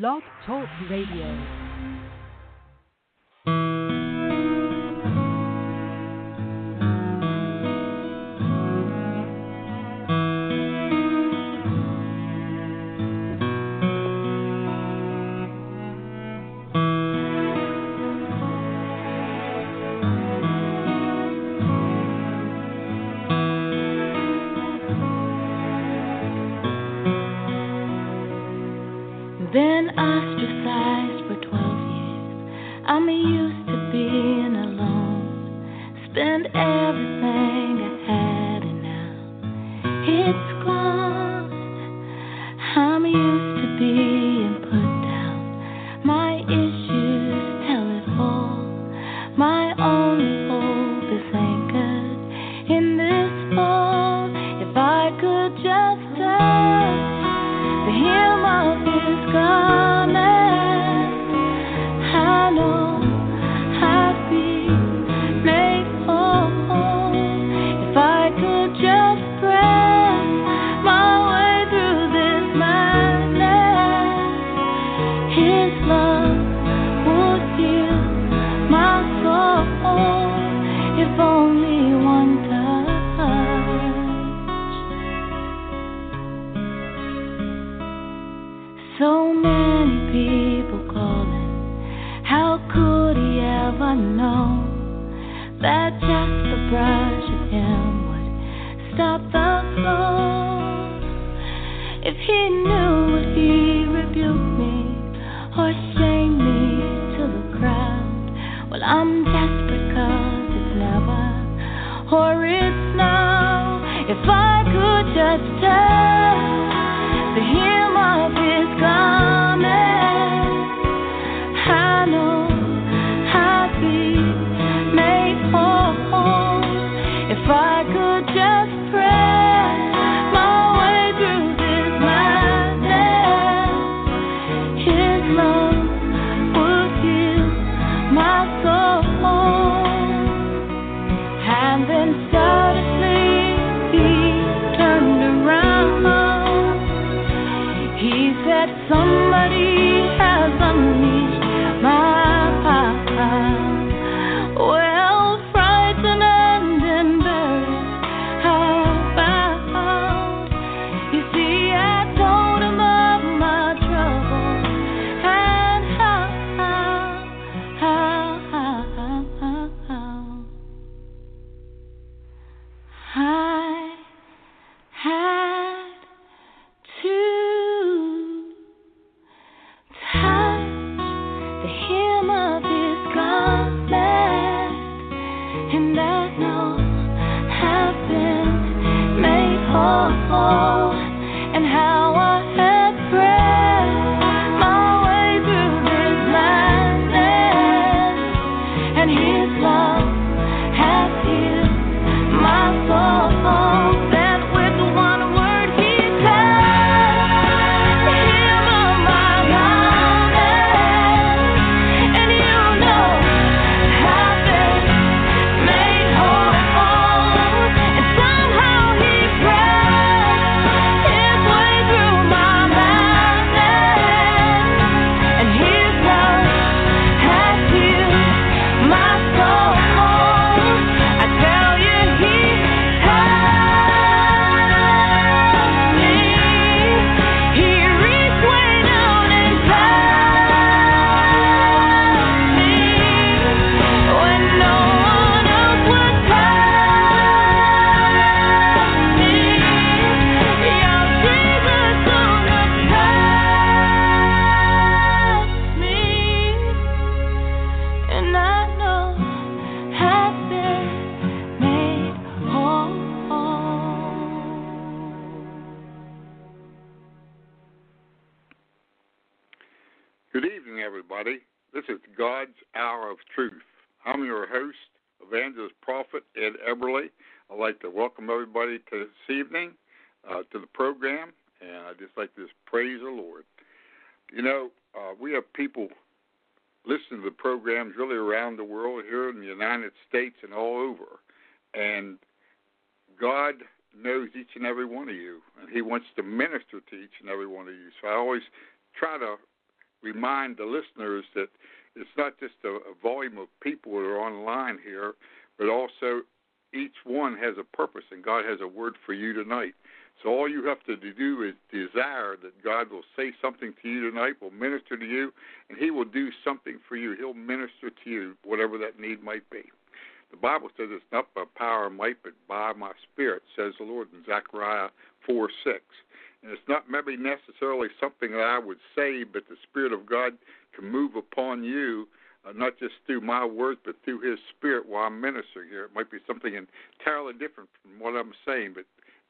Blog Talk Radio. Ed Eberly. I'd like to welcome everybody to this evening uh, to the program, and I'd just like to just praise the Lord. You know, uh, we have people listening to the programs really around the world, here in the United States, and all over. And God knows each and every one of you, and He wants to minister to each and every one of you. So I always try to remind the listeners that it's not just a, a volume of people that are online here, but also each one has a purpose, and God has a word for you tonight. So all you have to do is desire that God will say something to you tonight, will minister to you, and He will do something for you. He'll minister to you, whatever that need might be. The Bible says it's not by power and might, but by my Spirit, says the Lord in Zechariah 4 6. And it's not maybe necessarily something that I would say, but the Spirit of God can move upon you, uh, not just through my words, but through His Spirit while I'm ministering here. It might be something entirely different from what I'm saying, but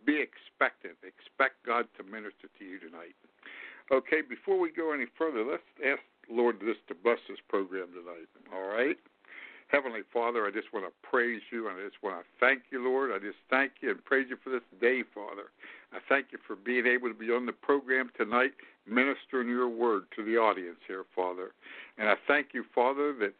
be expectant. Expect God to minister to you tonight. Okay, before we go any further, let's ask Lord this to bless this program tonight. All right? Heavenly Father, I just want to praise you and I just want to thank you, Lord. I just thank you and praise you for this day, Father. I thank you for being able to be on the program tonight, ministering your word to the audience here, Father. And I thank you, Father, that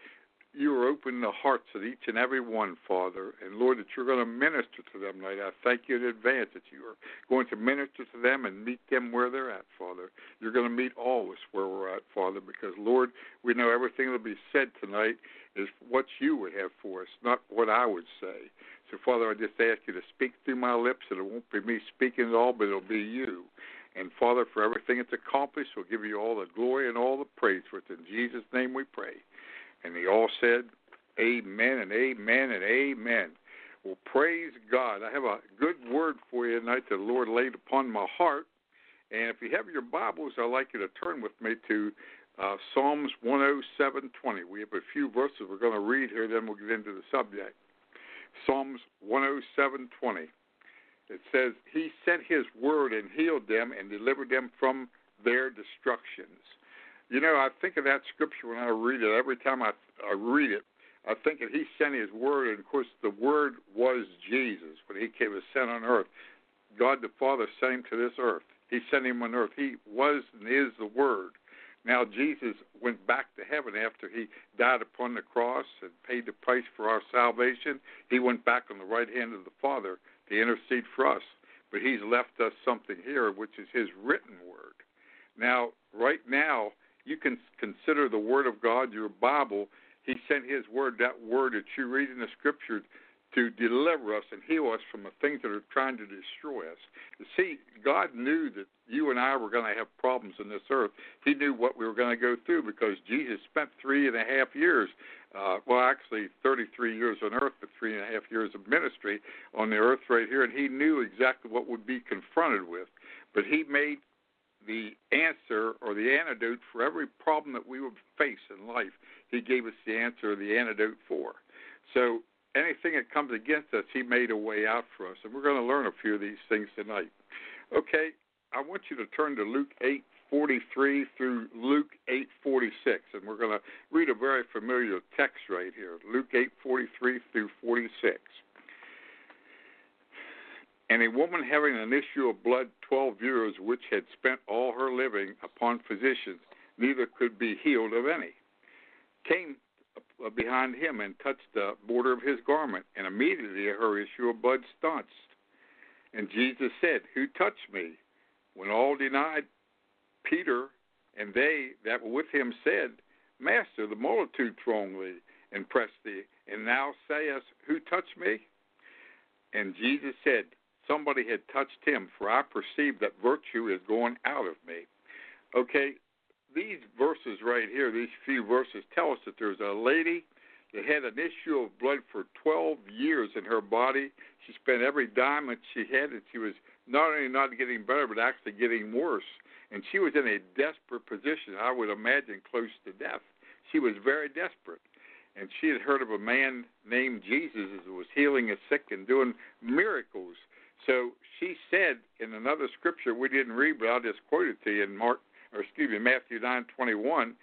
you are opening the hearts of each and every one, Father. And Lord, that you're going to minister to them tonight. I thank you in advance that you are going to minister to them and meet them where they're at, Father. You're going to meet all of us where we're at, Father, because, Lord, we know everything that will be said tonight is what you would have for us, not what I would say. So, Father, I just ask you to speak through my lips, and it won't be me speaking at all, but it'll be you. And Father, for everything that's accomplished, we'll give you all the glory and all the praise for it. In Jesus' name we pray. And they all said, Amen and amen and amen. Well, praise God. I have a good word for you tonight that the Lord laid upon my heart. And if you have your Bibles, I'd like you to turn with me to uh, Psalms 107:20. We have a few verses we're going to read here, then we'll get into the subject. Psalms 107:20. It says, "He sent His word and healed them and delivered them from their destructions." You know, I think of that scripture when I read it. Every time I, I read it, I think that He sent His word, and of course, the word was Jesus when He came was sent on earth. God the Father sent Him to this earth. He sent Him on earth. He was and is the Word. Now, Jesus went back to heaven after he died upon the cross and paid the price for our salvation. He went back on the right hand of the Father to intercede for us. But he's left us something here, which is his written word. Now, right now, you can consider the Word of God your Bible. He sent His Word, that Word that you read in the Scriptures, to deliver us and heal us from the things that are trying to destroy us. See, God knew that you and I were going to have problems in this earth. He knew what we were going to go through because Jesus spent three and a half years, uh, well, actually 33 years on earth, but three and a half years of ministry on the earth right here, and He knew exactly what would be confronted with. But He made the answer or the antidote for every problem that we would face in life. He gave us the answer, or the antidote for. So anything that comes against us, He made a way out for us. And we're going to learn a few of these things tonight. Okay, I want you to turn to Luke 8 43 through Luke 8:46 and we're going to read a very familiar text right here Luke 8:43 through 46. And a woman having an issue of blood 12 years, which had spent all her living upon physicians, neither could be healed of any, came behind him and touched the border of his garment, and immediately her issue of blood staunched. And Jesus said, Who touched me? When all denied, Peter and they that were with him said, Master, the multitude thronged and pressed thee, and thou sayest, Who touched me? And Jesus said, Somebody had touched him, for I perceive that virtue is going out of me. Okay, these verses right here, these few verses, tell us that there's a lady that had an issue of blood for 12 years in her body. She spent every dime that she had, and she was not only not getting better, but actually getting worse. And she was in a desperate position, I would imagine close to death. She was very desperate. And she had heard of a man named Jesus who was healing the sick and doing miracles. So she said in another scripture we didn't read, but I'll just quote it to you in Mark or excuse me, Matthew nine twenty one,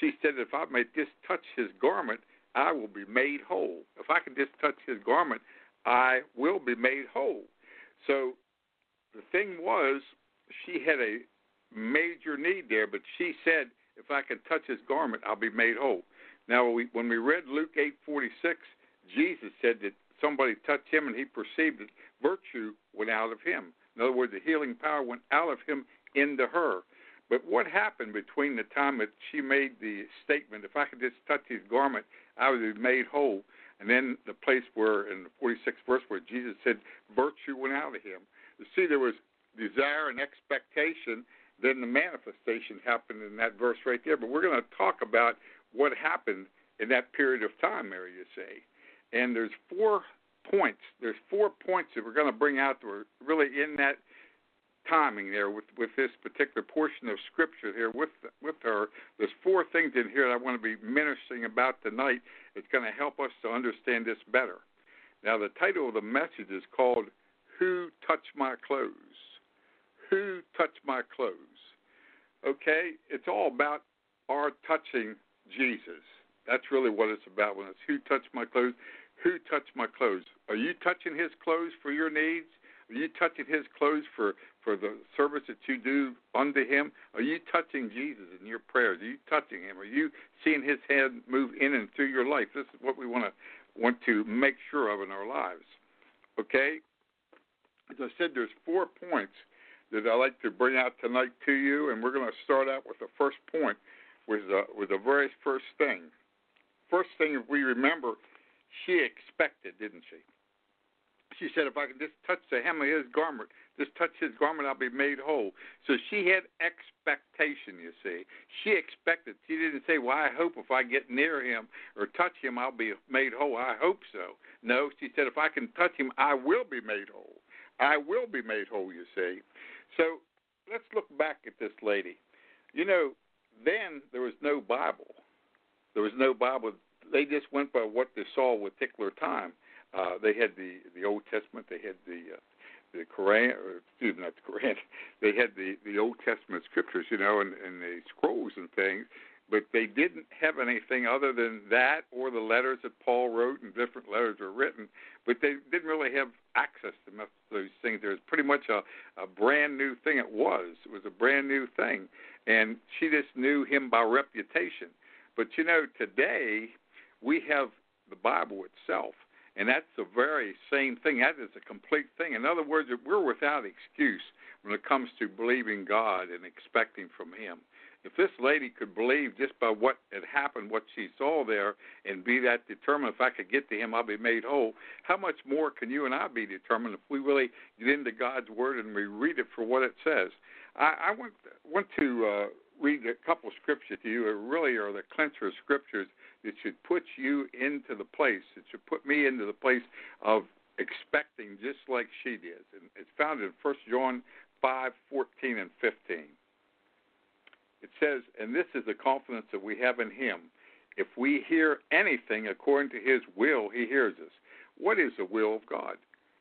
she said, If I may just touch his garment, I will be made whole. If I can just touch his garment, I will be made whole. So the thing was, she had a major need there, but she said, If I can touch his garment, I'll be made whole. Now, when we read Luke eight forty six, Jesus said that somebody touched him and he perceived that virtue went out of him. In other words, the healing power went out of him into her. But what happened between the time that she made the statement, if I could just touch his garment, I would be made whole, and then the place where in the 46th verse where Jesus said, virtue went out of him. You see, there was desire and expectation, then the manifestation happened in that verse right there. But we're going to talk about what happened in that period of time, Mary, you say. And there's four points. There's four points that we're going to bring out that were really in that timing there with with this particular portion of scripture here with with her. There's four things in here that I want to be ministering about tonight. It's going to help us to understand this better. Now, the title of the message is called "Who Touched My Clothes." Who touched my clothes? Okay, it's all about our touching Jesus. That's really what it's about when it's who touched my clothes. Who touched my clothes? Are you touching his clothes for your needs? Are you touching his clothes for for the service that you do unto him? Are you touching Jesus in your prayers? Are you touching him? Are you seeing his hand move in and through your life? This is what we want to want to make sure of in our lives. Okay? As I said, there's four points that I like to bring out tonight to you, and we're going to start out with the first point, with the with the very first thing. First thing, we remember, she expected, didn't she? She said, if I can just touch the hem of his garment, just touch his garment, I'll be made whole. So she had expectation, you see. She expected. She didn't say, well, I hope if I get near him or touch him, I'll be made whole. I hope so. No, she said, if I can touch him, I will be made whole. I will be made whole, you see. So let's look back at this lady. You know, then there was no Bible. There was no Bible. They just went by what they saw with particular time. Uh, they had the the Old Testament. They had the uh, the Quran, or excuse me, not the Quran. They had the the Old Testament scriptures, you know, and, and the scrolls and things. But they didn't have anything other than that, or the letters that Paul wrote, and different letters were written. But they didn't really have access to most of those things. There was pretty much a, a brand new thing. It was. It was a brand new thing, and she just knew him by reputation. But you know, today we have the Bible itself and that's the very same thing. That is a complete thing. In other words, we're without excuse when it comes to believing God and expecting from Him. If this lady could believe just by what had happened, what she saw there, and be that determined, if I could get to Him, I'll be made whole, how much more can you and I be determined if we really get into God's Word and we read it for what it says? I, I want, want to uh, read a couple scriptures to you. It really are the clincher scriptures that should put you into the place. It should put me into the place of expecting just like she did. And it's found in 1 John 5, 14, and 15. It says, and this is the confidence that we have in him. If we hear anything according to his will, he hears us. What is the will of God?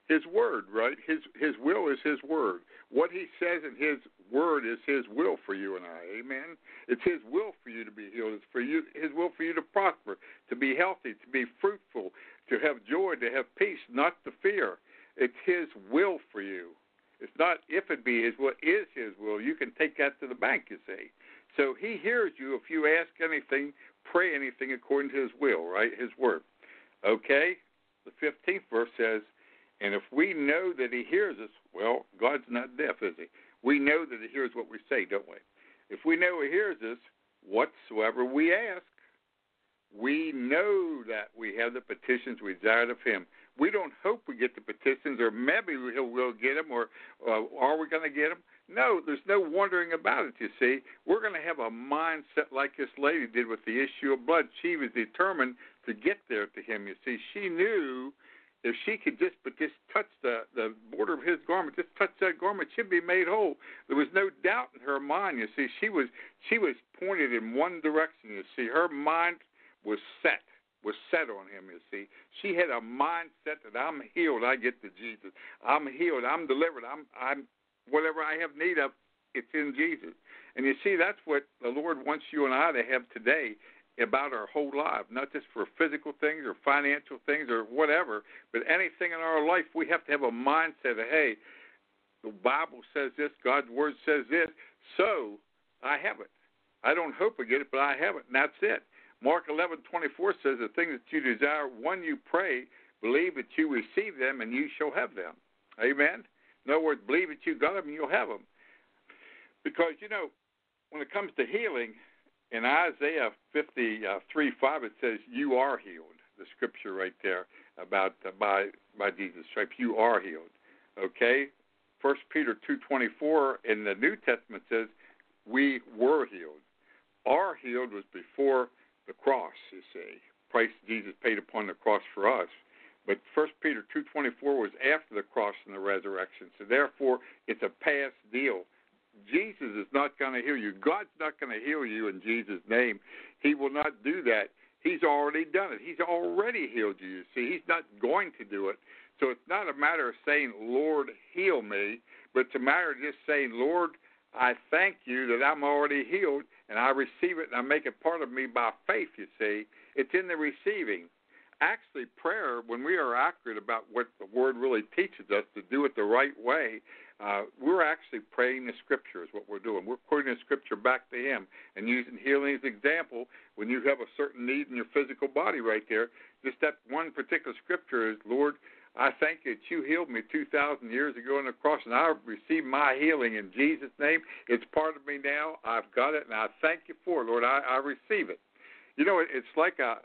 His word, right? His his will is his word. What he says in his word is his will for you and I. Amen. It's his will for you to be healed. It's for you his will for you to prosper, to be healthy, to be fruitful, to have joy, to have peace, not to fear. It's his will for you. It's not if it be his will, is his will. You can take that to the bank, you see. So he hears you if you ask anything, pray anything according to his will, right? His word. Okay? The 15th verse says, and if we know that He hears us, well, God's not deaf, is He? We know that He hears what we say, don't we? If we know He hears us, whatsoever we ask, we know that we have the petitions we desired of Him. We don't hope we get the petitions, or maybe we'll, we'll get them, or uh, are we going to get them? No, there's no wondering about it, you see. We're going to have a mindset like this lady did with the issue of blood. She was determined to get there to him, you see. She knew if she could just but just touch the the border of his garment, just touch that garment, she'd be made whole. There was no doubt in her mind. You see, she was she was pointed in one direction. You see, her mind was set was set on him. You see, she had a mindset that I'm healed. I get to Jesus. I'm healed. I'm delivered. I'm I'm whatever I have need of. It's in Jesus. And you see, that's what the Lord wants you and I to have today about our whole life, not just for physical things or financial things or whatever, but anything in our life, we have to have a mindset of, hey, the Bible says this, God's Word says this, so I have it. I don't hope I get it, but I have it, and that's it. Mark 11:24 says, "The things that you desire, when you pray, believe that you receive them, and you shall have them." Amen. In other words, believe that you got them, and you'll have them. Because you know, when it comes to healing, in Isaiah 53 5, it says, You are healed. The scripture right there about uh, by by Jesus' stripes, you are healed. Okay? First Peter 2.24 in the New Testament says, We were healed. Our healed was before the cross, you see. Price Jesus paid upon the cross for us. But First Peter 2.24 was after the cross and the resurrection. So therefore, it's a past deal Jesus is not going to heal you. God's not going to heal you in Jesus' name. He will not do that. He's already done it. He's already healed you. See, He's not going to do it. So it's not a matter of saying, Lord, heal me, but it's a matter of just saying, Lord, I thank you that I'm already healed and I receive it and I make it part of me by faith, you see. It's in the receiving. Actually, prayer, when we are accurate about what the Word really teaches us to do it the right way, uh, we're actually praying the scripture is what we're doing. We're quoting the scripture back to him and using healing as an example. When you have a certain need in your physical body right there, just that one particular scripture is, Lord, I thank you that you healed me 2,000 years ago on the cross, and I received my healing in Jesus' name. It's part of me now. I've got it, and I thank you for it, Lord. I, I receive it. You know, it's like a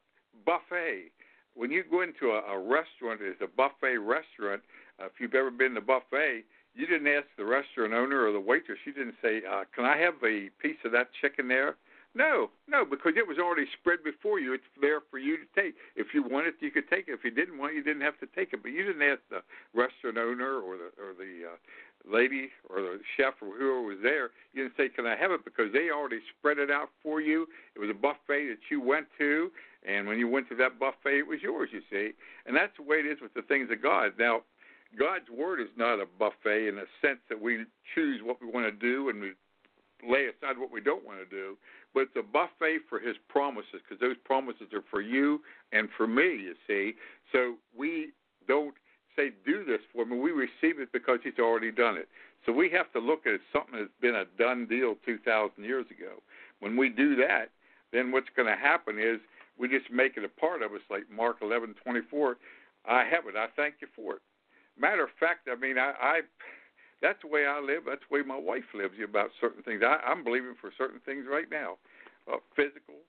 buffet. When you go into a, a restaurant, it's a buffet restaurant. Uh, if you've ever been to a buffet, you didn't ask the restaurant owner or the waitress. You didn't say, uh, "Can I have a piece of that chicken there?" No, no, because it was already spread before you. It's there for you to take. If you want it, you could take it. If you didn't want you didn't have to take it. But you didn't ask the restaurant owner or the or the uh, lady or the chef or whoever was there. You didn't say, "Can I have it?" Because they already spread it out for you. It was a buffet that you went to, and when you went to that buffet, it was yours. You see, and that's the way it is with the things of God. Now, God's word is not a buffet in the sense that we choose what we want to do and we lay aside what we don't want to do, but it's a buffet for His promises because those promises are for you and for me. You see, so we don't say do this for me. We receive it because He's already done it. So we have to look at something that's been a done deal 2,000 years ago. When we do that, then what's going to happen is we just make it a part of us, like Mark 11:24. I have it. I thank you for it. Matter of fact, I mean, I, I that's the way I live. That's the way my wife lives about certain things. I, I'm believing for certain things right now, uh, physical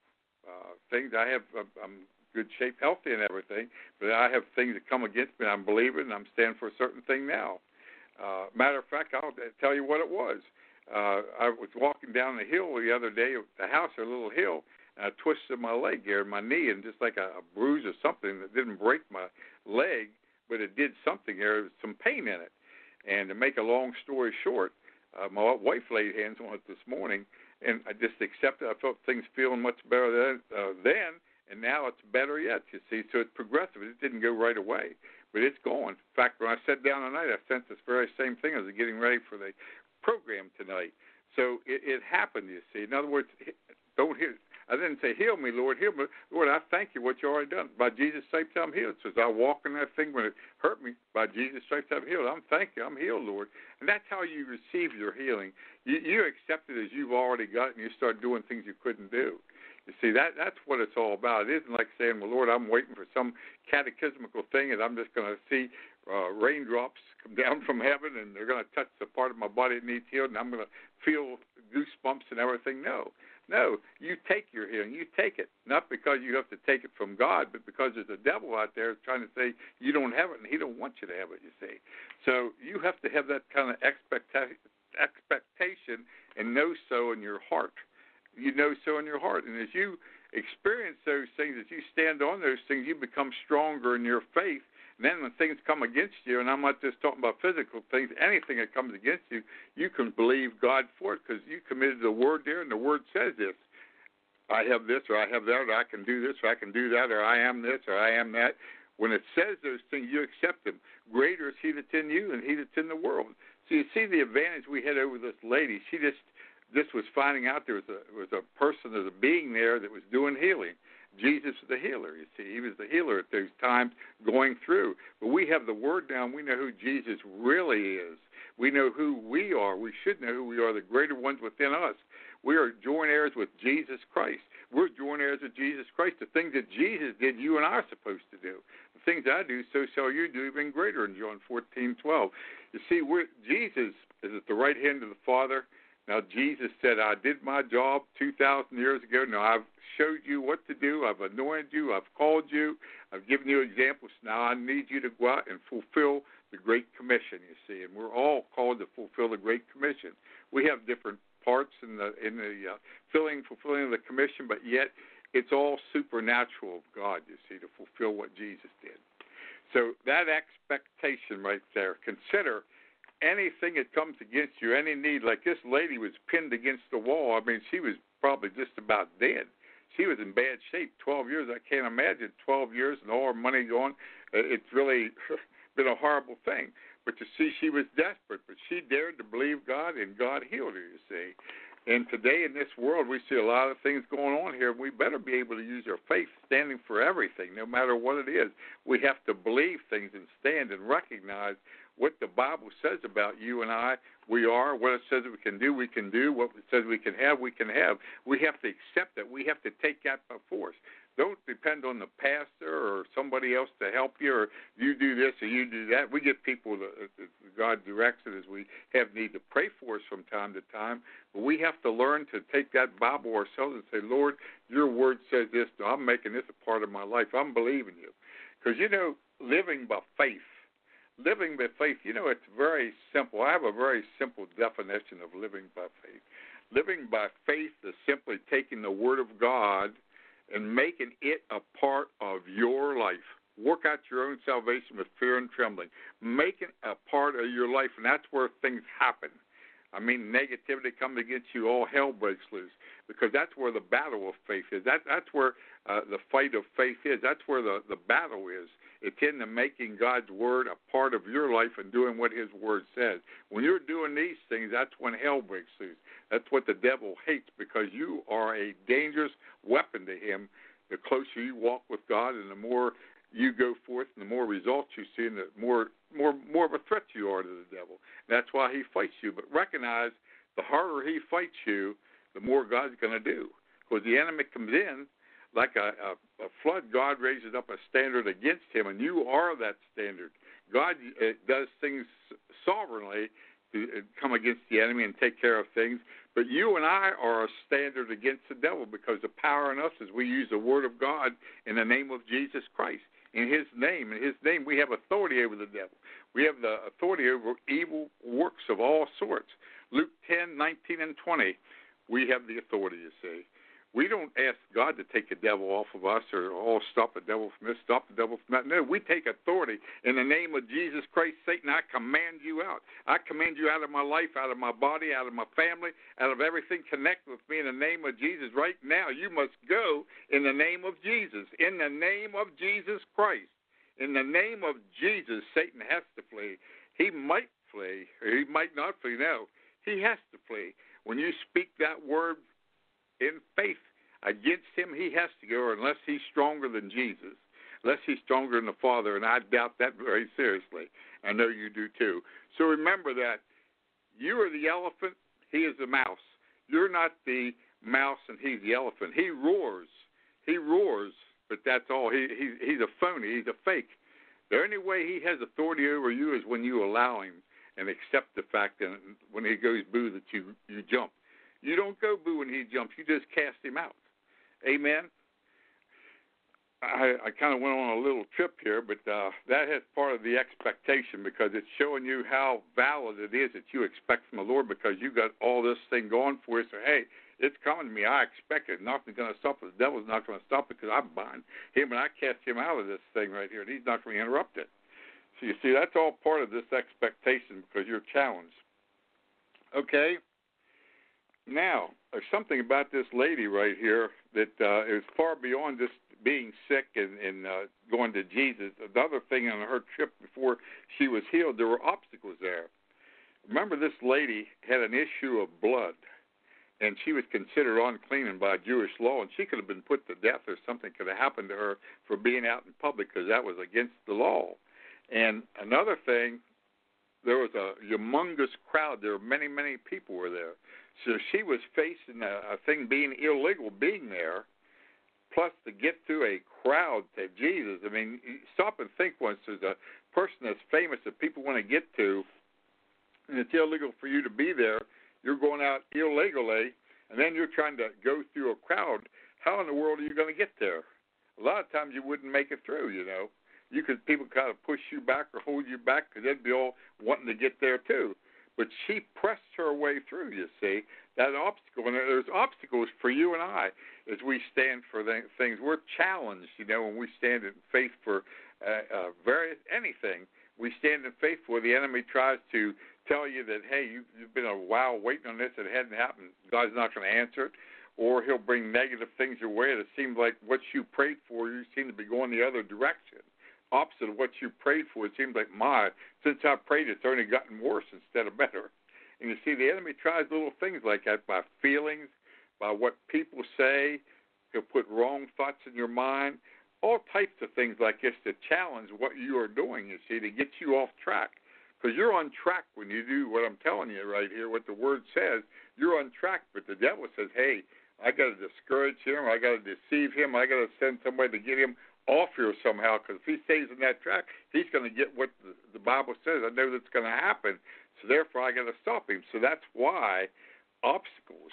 uh, things. I have I'm good shape, healthy, and everything, but I have things that come against me. I'm believing. and I'm standing for a certain thing now. Uh, matter of fact, I'll tell you what it was. Uh, I was walking down the hill the other day, the house, a little hill, and I twisted my leg here, my knee, and just like a, a bruise or something that didn't break my leg but it did something. There was some pain in it. And to make a long story short, uh, my wife laid hands on it this morning, and I just accepted. I felt things feeling much better then, uh, then, and now it's better yet. You see, so it's progressive. It didn't go right away, but it's going. In fact, when I sat down tonight, I sensed this very same thing as getting ready for the program tonight. So it, it happened. You see, in other words, don't hear I didn't say, Heal me, Lord, heal me. Lord, I thank you what you already done. By Jesus' stripes, I'm healed. So as I walk in that thing when it hurt me, by Jesus' stripes, I'm healed. I'm thank you. I'm healed, Lord. And that's how you receive your healing. You, you accept it as you've already got and you start doing things you couldn't do. You see, that that's what it's all about. It isn't like saying, Well, Lord, I'm waiting for some catechismical thing, and I'm just going to see uh, raindrops come down from heaven, and they're going to touch the part of my body that needs healed, and I'm going to feel goosebumps and everything. No, no, you take your healing. You take it, not because you have to take it from God, but because there's a devil out there trying to say you don't have it, and he don't want you to have it. You see, so you have to have that kind of expecta- expectation and know so in your heart. You know so in your heart, and as you experience those things, as you stand on those things, you become stronger in your faith and then when things come against you, and I'm not just talking about physical things, anything that comes against you, you can believe God for it because you committed the word there, and the word says this. I have this, or I have that, or I can do this, or I can do that, or I am this, or I am that. When it says those things, you accept them. Greater is He that's in you than He that's in the world. So you see the advantage we had over this lady. She just this was finding out there was a was a person, there's a being there that was doing healing. Jesus is the healer. You see, he was the healer at those times going through. But we have the word down. We know who Jesus really is. We know who we are. We should know who we are, the greater ones within us. We are joint heirs with Jesus Christ. We're joint heirs with Jesus Christ. The things that Jesus did, you and I are supposed to do. The things I do, so shall you do, even greater in John 14, 12. You see, we're, Jesus is at the right hand of the Father Now, Jesus said, I did my job 2,000 years ago. Now, I've showed you what to do. I've anointed you. I've called you. I've given you examples. Now, I need you to go out and fulfill the Great Commission, you see. And we're all called to fulfill the Great Commission. We have different parts in the in the uh, filling fulfilling of the commission, but yet it's all supernatural of God, you see, to fulfill what Jesus did. So that expectation right there. Consider anything that comes against you, any need. Like this lady was pinned against the wall. I mean, she was probably just about dead. She was in bad shape. Twelve years. I can't imagine twelve years and all her money gone. Uh, it's really been a horrible thing. But you see, she was desperate, but she dared to believe God, and God healed her. You see, and today in this world, we see a lot of things going on here. We better be able to use our faith standing for everything, no matter what it is. We have to believe things and stand and recognize what the Bible says about you and I. We are what it says we can do, we can do. What it says we can have, we can have. We have to accept that. We have to take that by force. Don't depend on the pastor or somebody else to help you, or you do this or you do that. We get people that uh, God directs it as we have need to pray for us from time to time. But we have to learn to take that Bible ourselves and say, Lord, your word says this. I'm making this a part of my life. I'm believing you. Because, you know, living by faith, living by faith, you know, it's very simple. I have a very simple definition of living by faith. Living by faith is simply taking the word of God – and making it a part of your life. Work out your own salvation with fear and trembling. Make it a part of your life, and that's where things happen. I mean, negativity comes against you, all hell breaks loose because that's where the battle of faith is. That that's where uh, the fight of faith is. That's where the the battle is. It's in the making God's word a part of your life and doing what His word says. When you're doing these things, that's when hell breaks loose. That's what the devil hates because you are a dangerous weapon to him. The closer you walk with God, and the more you go forth, and the more results you see, and the more more more of a threat you are to the devil. That's why he fights you. But recognize the harder he fights you, the more God's going to do. Because the enemy comes in like a, a, a flood, God raises up a standard against him, and you are that standard. God uh, does things sovereignly to uh, come against the enemy and take care of things, but you and I are a standard against the devil because the power in us is we use the word of God in the name of Jesus Christ. In his name, in his name, we have authority over the devil. We have the authority over evil works of all sorts. Luke 10, 19, and 20, we have the authority, you see. We don't ask God to take the devil off of us or oh stop the devil from this, stop the devil from that. No, we take authority in the name of Jesus Christ, Satan. I command you out. I command you out of my life, out of my body, out of my family, out of everything connected with me in the name of Jesus. Right now, you must go in the name of Jesus. In the name of Jesus Christ. In the name of Jesus, Satan has to flee. He might flee, or he might not flee. No, he has to flee. When you speak that word in faith against him, he has to go unless he's stronger than Jesus, unless he's stronger than the Father, and I doubt that very seriously. I know you do too. So remember that you are the elephant, he is the mouse. You're not the mouse and he's the elephant. He roars. He roars, but that's all. He, he he's a phony. He's a fake. The only way he has authority over you is when you allow him and accept the fact that when he goes boo that you you jump. You don't go boo when he jumps. You just cast him out. Amen. I, I kind of went on a little trip here, but uh, that is part of the expectation because it's showing you how valid it is that you expect from the Lord because you got all this thing going for you. So, hey, it's coming to me. I expect it. Nothing's going to stop it. The devil's not going to stop it because I bind him and I cast him out of this thing right here, and he's not going to interrupt it. So, you see, that's all part of this expectation because you're challenged. Okay? Now, there's something about this lady right here that uh, is far beyond just being sick and, and uh, going to Jesus. Another thing on her trip before she was healed, there were obstacles there. Remember, this lady had an issue of blood, and she was considered unclean by Jewish law, and she could have been put to death or something could have happened to her for being out in public because that was against the law. And another thing, there was a humongous crowd. There were many, many people were there. So she was facing a, a thing being illegal being there, plus to get through a crowd to Jesus. I mean, stop and think once there's a person that's famous that people want to get to, and it's illegal for you to be there. you're going out illegally, and then you're trying to go through a crowd. How in the world are you going to get there? A lot of times you wouldn't make it through. You know, you could people kind of push you back or hold you back because they'd be all wanting to get there too. But she pressed her way through. You see that obstacle, and there's obstacles for you and I as we stand for things. We're challenged, you know, when we stand in faith for uh, uh, various anything. We stand in faith where the enemy tries to tell you that hey, you, you've been a while waiting on this, it hadn't happened. God's not going to answer it. Or he'll bring negative things your way. It seems like what you prayed for, you seem to be going the other direction opposite of what you prayed for. It seems like my since I prayed, it's only gotten worse instead of better. And you see, the enemy tries little things like that by feelings, by what people say. He'll put wrong thoughts in your mind, all types of things like this to challenge what you are doing. You see, to get you off track, because you're on track when you do what I'm telling you right here. What the word says, you're on track. But the devil says, "Hey, I got to discourage him. I got to deceive him. I got to send somebody to get him off here somehow because if he stays in that track, he's going to get what the, Bible says. I know that's going to happen, so therefore I got to stop him. So that's why obstacles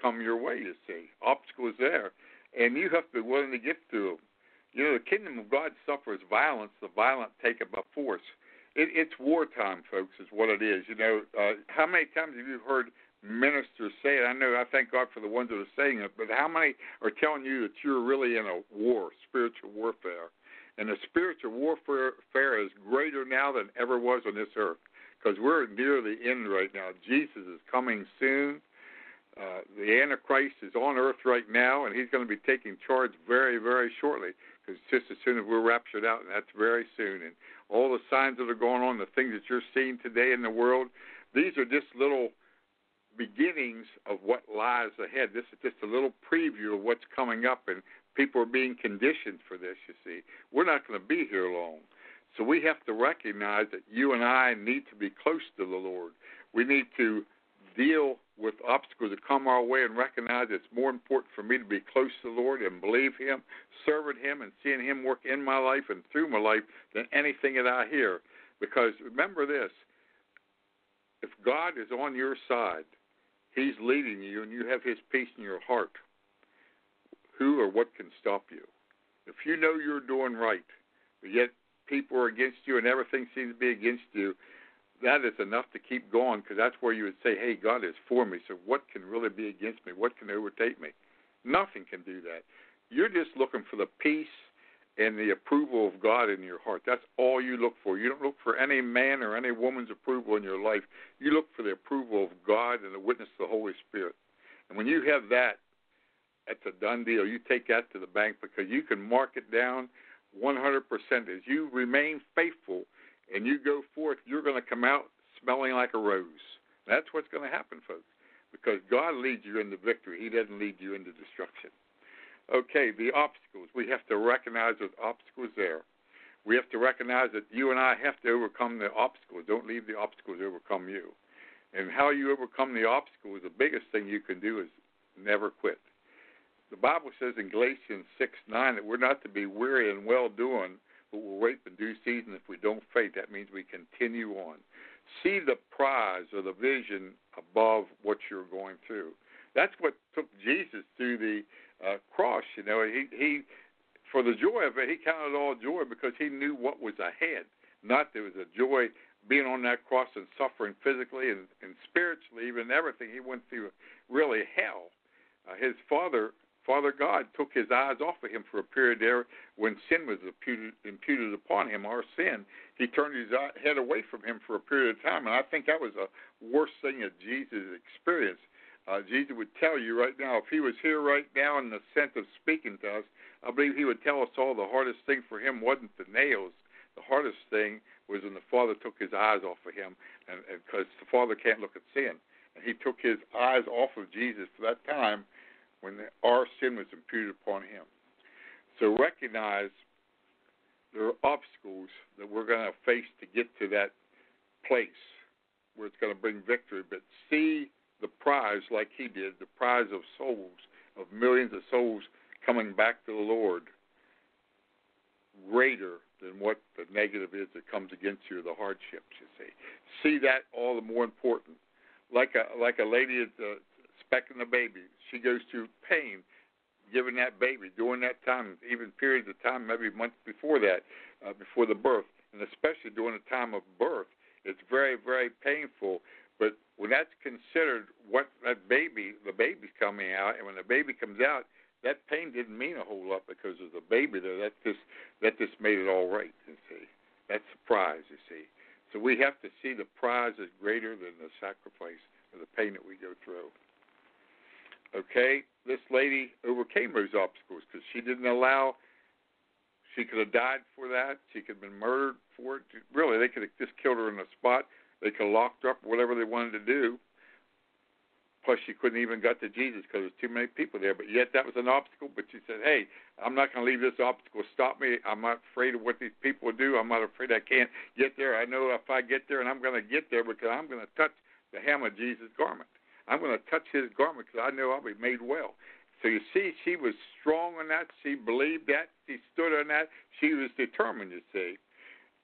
come your way. You see, obstacles there, and you have to be willing to get through them. You know, the kingdom of God suffers violence; the violent take it by force. It, it's wartime, folks, is what it is. You know, uh, how many times have you heard ministers say it. I know I thank God for the ones that are saying it, but how many are telling you that you're really in a war, spiritual warfare? And the spiritual warfare is greater now than ever was on this earth because we're near the end right now. Jesus is coming soon. Uh, the Antichrist is on earth right now, and he's going to be taking charge very, very shortly because just as soon as we're raptured out, and that's very soon. And all the signs that are going on, the things that you're seeing today in the world, these are just little beginnings of what lies ahead. This is just a little preview of what's coming up, and people are being conditioned for this, you see. We're not going to be here long. So we have to recognize that you and I need to be close to the Lord. We need to deal with obstacles that come our way and recognize it's more important for me to be close to the Lord and believe Him, serving Him, and seeing Him work in my life and through my life than anything that I hear. Because remember this if God is on your side, He's leading you and you have His peace in your heart. Who or what can stop you? If you know you're doing right, but yet people are against you and everything seems to be against you, that is enough to keep going because that's where you would say, hey, God is for me. So what can really be against me? What can overtake me? Nothing can do that. You're just looking for the peace and the approval of God in your heart. That's all you look for. You don't look for any man or any woman's approval in your life. You look for the approval of God and the witness of the Holy Spirit. And when you have that, it's a done deal. You take that to the bank because you can mark it down 100%. As you remain faithful and you go forth, you're going to come out smelling like a rose. That's what's going to happen, folks, because God leads you into victory. He doesn't lead you into destruction. Okay, the obstacles. We have to recognize those obstacles there. We have to recognize that you and I have to overcome the obstacles. Don't leave the obstacles to overcome you. And how you overcome the obstacles, the biggest thing you can do is never quit. The Bible says in Galatians 6 9 that we're not to be weary in well doing, but we'll wait for due season if we don't faint. That means we continue on. See the prize or the vision above what you're going through. That's what took Jesus to the uh, cross. You know, he he for the joy of it, he counted all joy because he knew what was ahead. Not there was a joy being on that cross and suffering physically and, and spiritually, even everything he went through, really hell. Uh, his father, Father God, took his eyes off of him for a period there when sin was imputed, imputed upon him, our sin. He turned his head away from him for a period of time, and I think that was the worst thing that Jesus experienced uh, Jesus would tell you right now, if he was here right now in the sense of speaking to us, I believe he would tell us all the hardest thing for him wasn't the nails. The hardest thing was when the Father took his eyes off of him, and because the Father can't look at sin, and he took his eyes off of Jesus for that time when the, our sin was imputed upon him. So recognize there are obstacles that we're going to face to get to that place where it's going to bring victory, but see the prize like he did, the prize of souls, of millions of souls coming back to the Lord, greater than what the negative is that comes against you, the hardships, you see. See that all the more important. like a like a lady that's uh, expecting a baby. She goes through pain giving that baby during that time, even periods of time, maybe months before that, uh, before the birth, and especially during the time of birth, it's very very painful. But when that's considered, what that baby, the baby's coming out, and when the baby comes out, that pain didn't mean a whole lot because of the baby there. That just that just made it all right. You see, that's the prize. You see, so we have to see the prize is greater than the sacrifice or the pain that we go through. Okay, this lady overcame those obstacles because she didn't allow. She could have died for that. She could have been murdered for it. Really, they could have just killed her in the spot. They could her up, whatever they wanted to do. Plus, she couldn't even get to Jesus because there's too many people there. But yet, that was an obstacle. But she said, "Hey, I'm not going to leave this obstacle stop me. I'm not afraid of what these people do. I'm not afraid I can't get there. I know if I get there, and I'm going to get there because I'm going to touch the hem of Jesus' garment. I'm going to touch His garment because I know I'll be made well." So you see, she was strong on that. She believed that. She stood on that. She was determined. You see,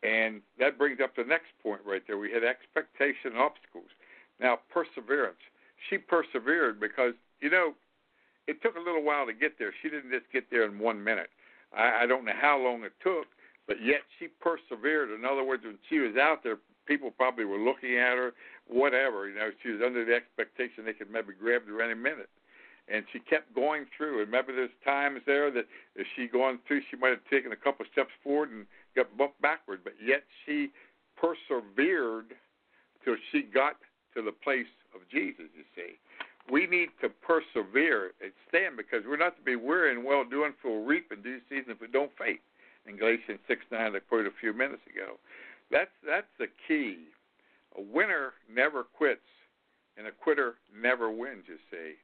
and that brings up the next point right there. We had expectation and obstacles. Now perseverance she persevered because you know it took a little while to get there. She didn't just get there in one minute. I, I don't know how long it took, but yet she persevered. In other words, when she was out there, people probably were looking at her, whatever. You know, she was under the expectation they could maybe grab her any minute. And she kept going through. Remember, there's times there that if she going through, she might have taken a couple steps forward and got bumped backward. But yet she persevered till she got to the place of Jesus, you see. We need to persevere and stand because we're not to be weary and well doing for we'll reap in due season if we don't faint. In Galatians 6 9, I quoted a few minutes ago. That's, that's the key. A winner never quits, and a quitter never wins, you see.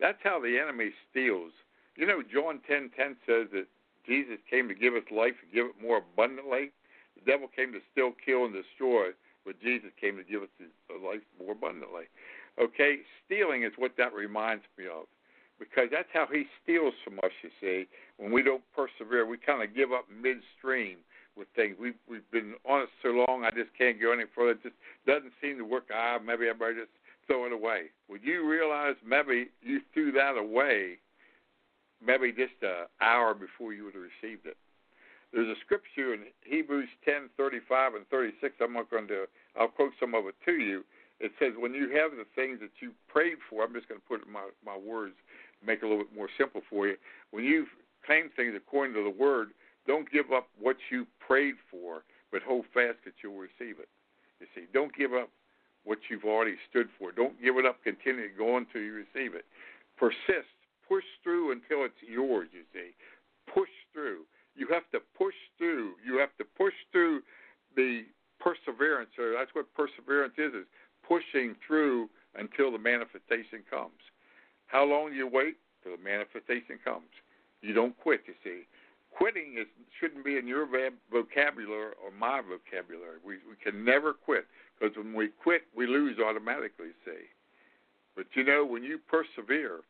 That's how the enemy steals. You know, John 10 10 says that Jesus came to give us life and give it more abundantly. The devil came to steal, kill, and destroy but Jesus came to give us life more abundantly. Okay, stealing is what that reminds me of, because that's how he steals from us. You see, when we don't persevere, we kind of give up midstream with things. We've we've been on it so long, I just can't go any further. It just doesn't seem to work. Ah, maybe I better just throw it away. Would you realize maybe you threw that away, maybe just an hour before you would have received it? There's a scripture in Hebrews 10:35 and 36. I'm not going to. I'll quote some of it to you. It says, "When you have the things that you prayed for, I'm just going to put my my words, make it a little bit more simple for you. When you claim things according to the word, don't give up what you prayed for, but hold fast that you'll receive it. You see, don't give up what you've already stood for. Don't give it up. Continue to go until you receive it. Persist. Push through until it's yours. You see, push through you have to push through. You have to push through the perseverance. Or that's what perseverance is: is pushing through until the manifestation comes. How long you wait till the manifestation comes? You don't quit. You see, quitting is shouldn't be in your vocabulary or my vocabulary. We we can never quit because when we quit, automatically. See, but you know when you persevere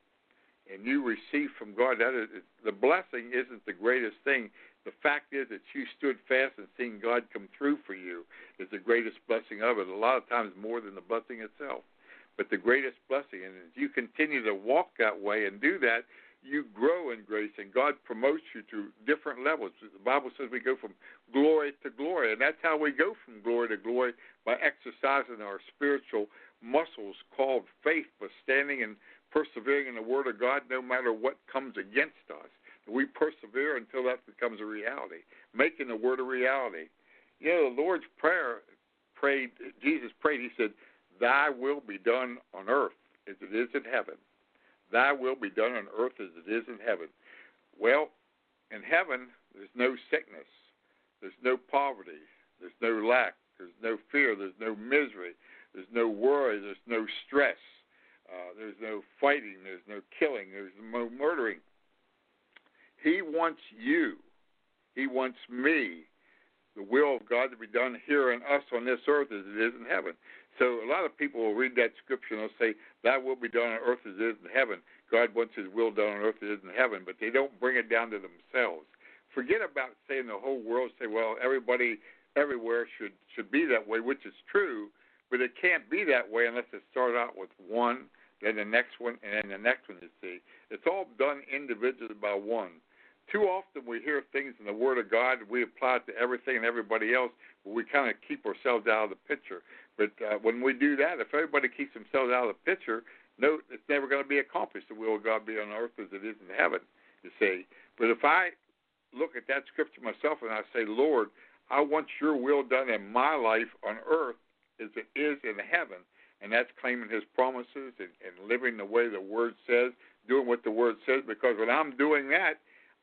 and you receive from God, that is the blessing isn't the greatest thing. The fact is that you stood fast and seeing God come through for you is the greatest blessing of it. A lot of times more than the blessing itself. But the greatest blessing, and as you continue to walk that way and do that, you grow in grace and God promotes you to different levels. The Bible says we go from glory to glory, and that's how we go from glory to glory by exercising our spiritual muscles called faith, by standing and persevering in the Word of God no matter what comes against us. We persevere until that becomes a reality, making the Word a reality. You know, the Lord's Prayer prayed, Jesus prayed, He said, Thy will be done on earth as it is in heaven. Thy will be done on earth as it is in heaven. Well, in heaven, there's no sickness, there's no poverty, there's no lack, there's no fear, there's no misery, there's no worry, there's no stress. Uh, there's no fighting. There's no killing. There's no murdering. He wants you. He wants me. The will of God to be done here in us on this earth as it is in heaven. So a lot of people will read that scripture and they'll say, That will be done on earth as it is in heaven. God wants his will done on earth as it is in heaven, but they don't bring it down to themselves. Forget about saying the whole world say, Well, everybody everywhere should should be that way, which is true, But it can't be that way unless it starts out with one, then the next one, and then the next one. You see, it's all done individually by one. Too often we hear things in the Word of God, we apply it to everything and everybody else, but we kind of keep ourselves out of the picture. But uh, when we do that, if everybody keeps themselves out of the picture, no, it's never going to be accomplished. The will of God be on earth as it is in heaven. You see, but if I look at that scripture myself and I say, Lord, I want Your will done in my life on earth as it is in heaven, and that's claiming His promises and, and living the way the Word says, doing what the Word says. Because when I'm doing that,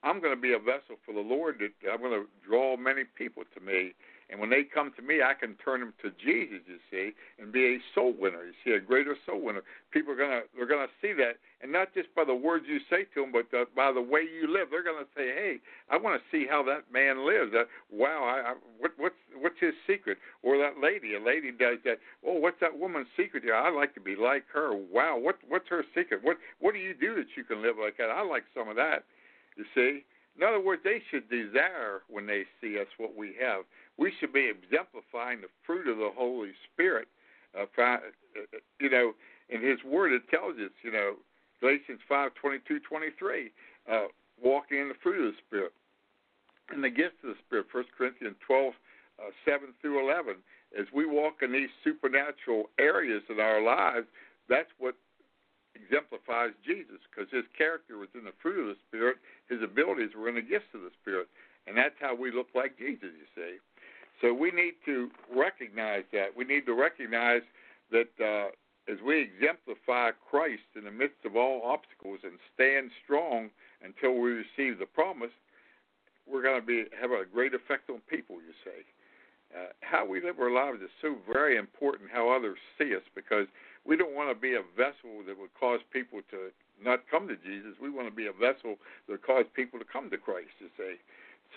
I'm going to be a vessel for the Lord. I'm going to draw many people to me and when they come to me, I can turn them to Jesus, you see, and be a soul winner. You see, a greater soul winner. People are gonna they're gonna see that, and not just by the words you say to them, but the, by the way you live. They're gonna say, "Hey, I want to see how that man lives. Uh, wow, I, I, what, what's what's his secret?" Or that lady, a lady does that. Oh, what's that woman's secret? Yeah, I'd like to be like her. Wow, what what's her secret? What what do you do that you can live like that? I like some of that. You see. In other words, they should desire when they see us what we have we should be exemplifying the fruit of the Holy Spirit. Uh, you know, in His Word it tells us, you know, Galatians five twenty two twenty three, uh, walking in the fruit of the Spirit, and the gifts of the Spirit. First Corinthians twelve uh, seven through eleven. As we walk in these supernatural areas in our lives, that's what exemplifies Jesus, because His character was in the fruit of the Spirit, His abilities were in the gifts of the Spirit, and that's how we look like Jesus. You see. So we need to recognize that. We need to recognize that uh, as we exemplify Christ in the midst of all obstacles and stand strong until we receive the promise, we're going to be have a great effect on people. You say. Uh, how we live our lives is so very important. How others see us, because we don't want to be a vessel that would cause people to not come to Jesus. We want to be a vessel that would cause people to come to Christ. You say,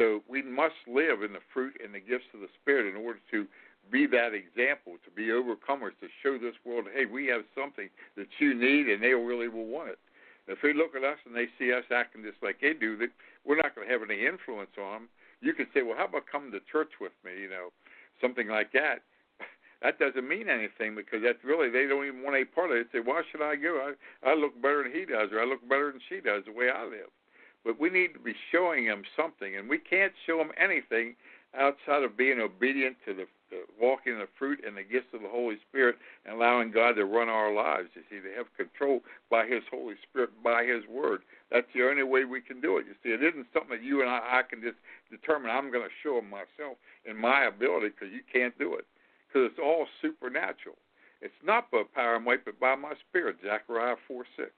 so we must live in the fruit and the gifts of the Spirit in order to be that example, to be overcomers, to show this world, hey, we have something that you need, and they really will want it. If they look at us and they see us acting just like they do, that we're not going to have any influence on them. You could say, well, how about come to church with me? You know, something like that. That doesn't mean anything because that's really they don't even want a part of it. They say, why should I go? I I look better than he does, or I look better than she does the way I live but we need to be showing them something, and we can't show them anything outside of being obedient to the uh, walking in the fruit and the gifts of the Holy Spirit and allowing God to run our lives. You see, to have control by His Holy Spirit, by His Word. That's the only way we can do it. You see, it isn't something that you and I, I can just determine. I'm going to show them myself in my ability because you can't do it because it's all supernatural. It's not by power and might, but by my Spirit. Zechariah four six.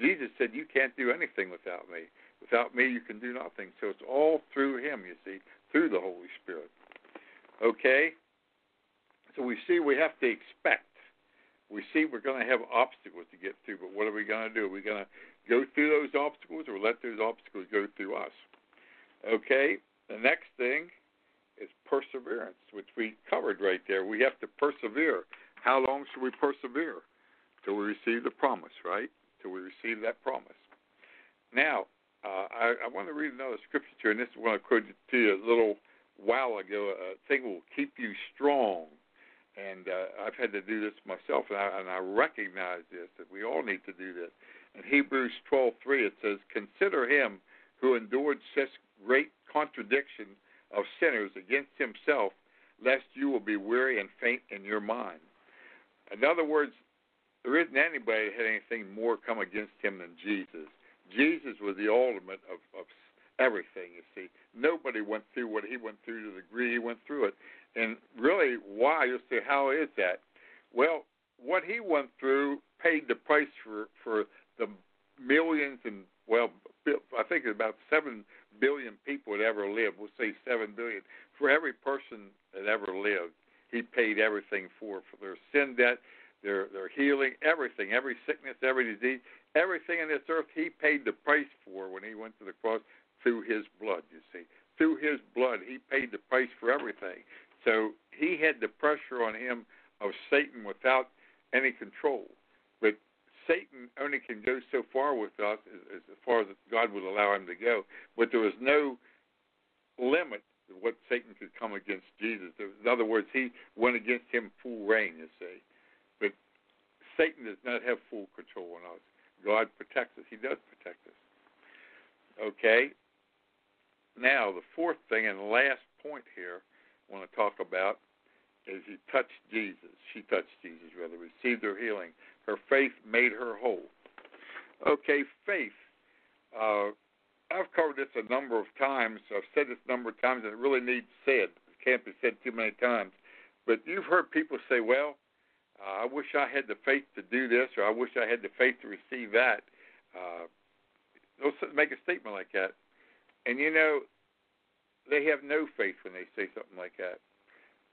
Jesus said, "You can't do anything without me." Without me, you can do nothing. So it's all through Him, you see, through the Holy Spirit. Okay? So we see we have to expect. We see we're going to have obstacles to get through, but what are we going to do? Are we going to go through those obstacles or let those obstacles go through us? Okay? The next thing is perseverance, which we covered right there. We have to persevere. How long should we persevere? Till we receive the promise, right? Till we receive that promise. Now, uh, I, I want to read another scripture, and this is one I quoted to you a little while ago. A thing will keep you strong, and uh, I've had to do this myself, and I, and I recognize this that we all need to do this. In Hebrews 12:3, it says, "Consider him who endured such great contradiction of sinners against himself, lest you will be weary and faint in your mind." In other words, there isn't anybody that had anything more come against him than Jesus. Jesus was the ultimate of, of everything, you see. Nobody went through what he went through to the degree he went through it. And really, why? You'll say, how is that? Well, what he went through paid the price for, for the millions and, well, I think about 7 billion people that ever lived. We'll say 7 billion. For every person that ever lived, he paid everything for, for their sin debt, their, their healing, everything, every sickness, every disease. Everything in this earth he paid the price for when he went to the cross through his blood, you see. Through his blood, he paid the price for everything. So he had the pressure on him of Satan without any control. Satan only can go so far with us as, as far as God would allow him to go. But there was no limit to what Satan could come against Jesus. In other words, he went against him full reign, you see. But Satan does not have full control on us. God protects us. He does protect us. Okay. Now, the fourth thing and last point here I want to talk about is he touched Jesus. She touched Jesus, rather, received her healing. Her faith made her whole. Okay, faith. Uh, I've covered this a number of times. I've said this a number of times, and it really needs said. It can't be said too many times. But you've heard people say, well, uh, I wish I had the faith to do this, or I wish I had the faith to receive that. Uh, they'll make a statement like that. And you know, they have no faith when they say something like that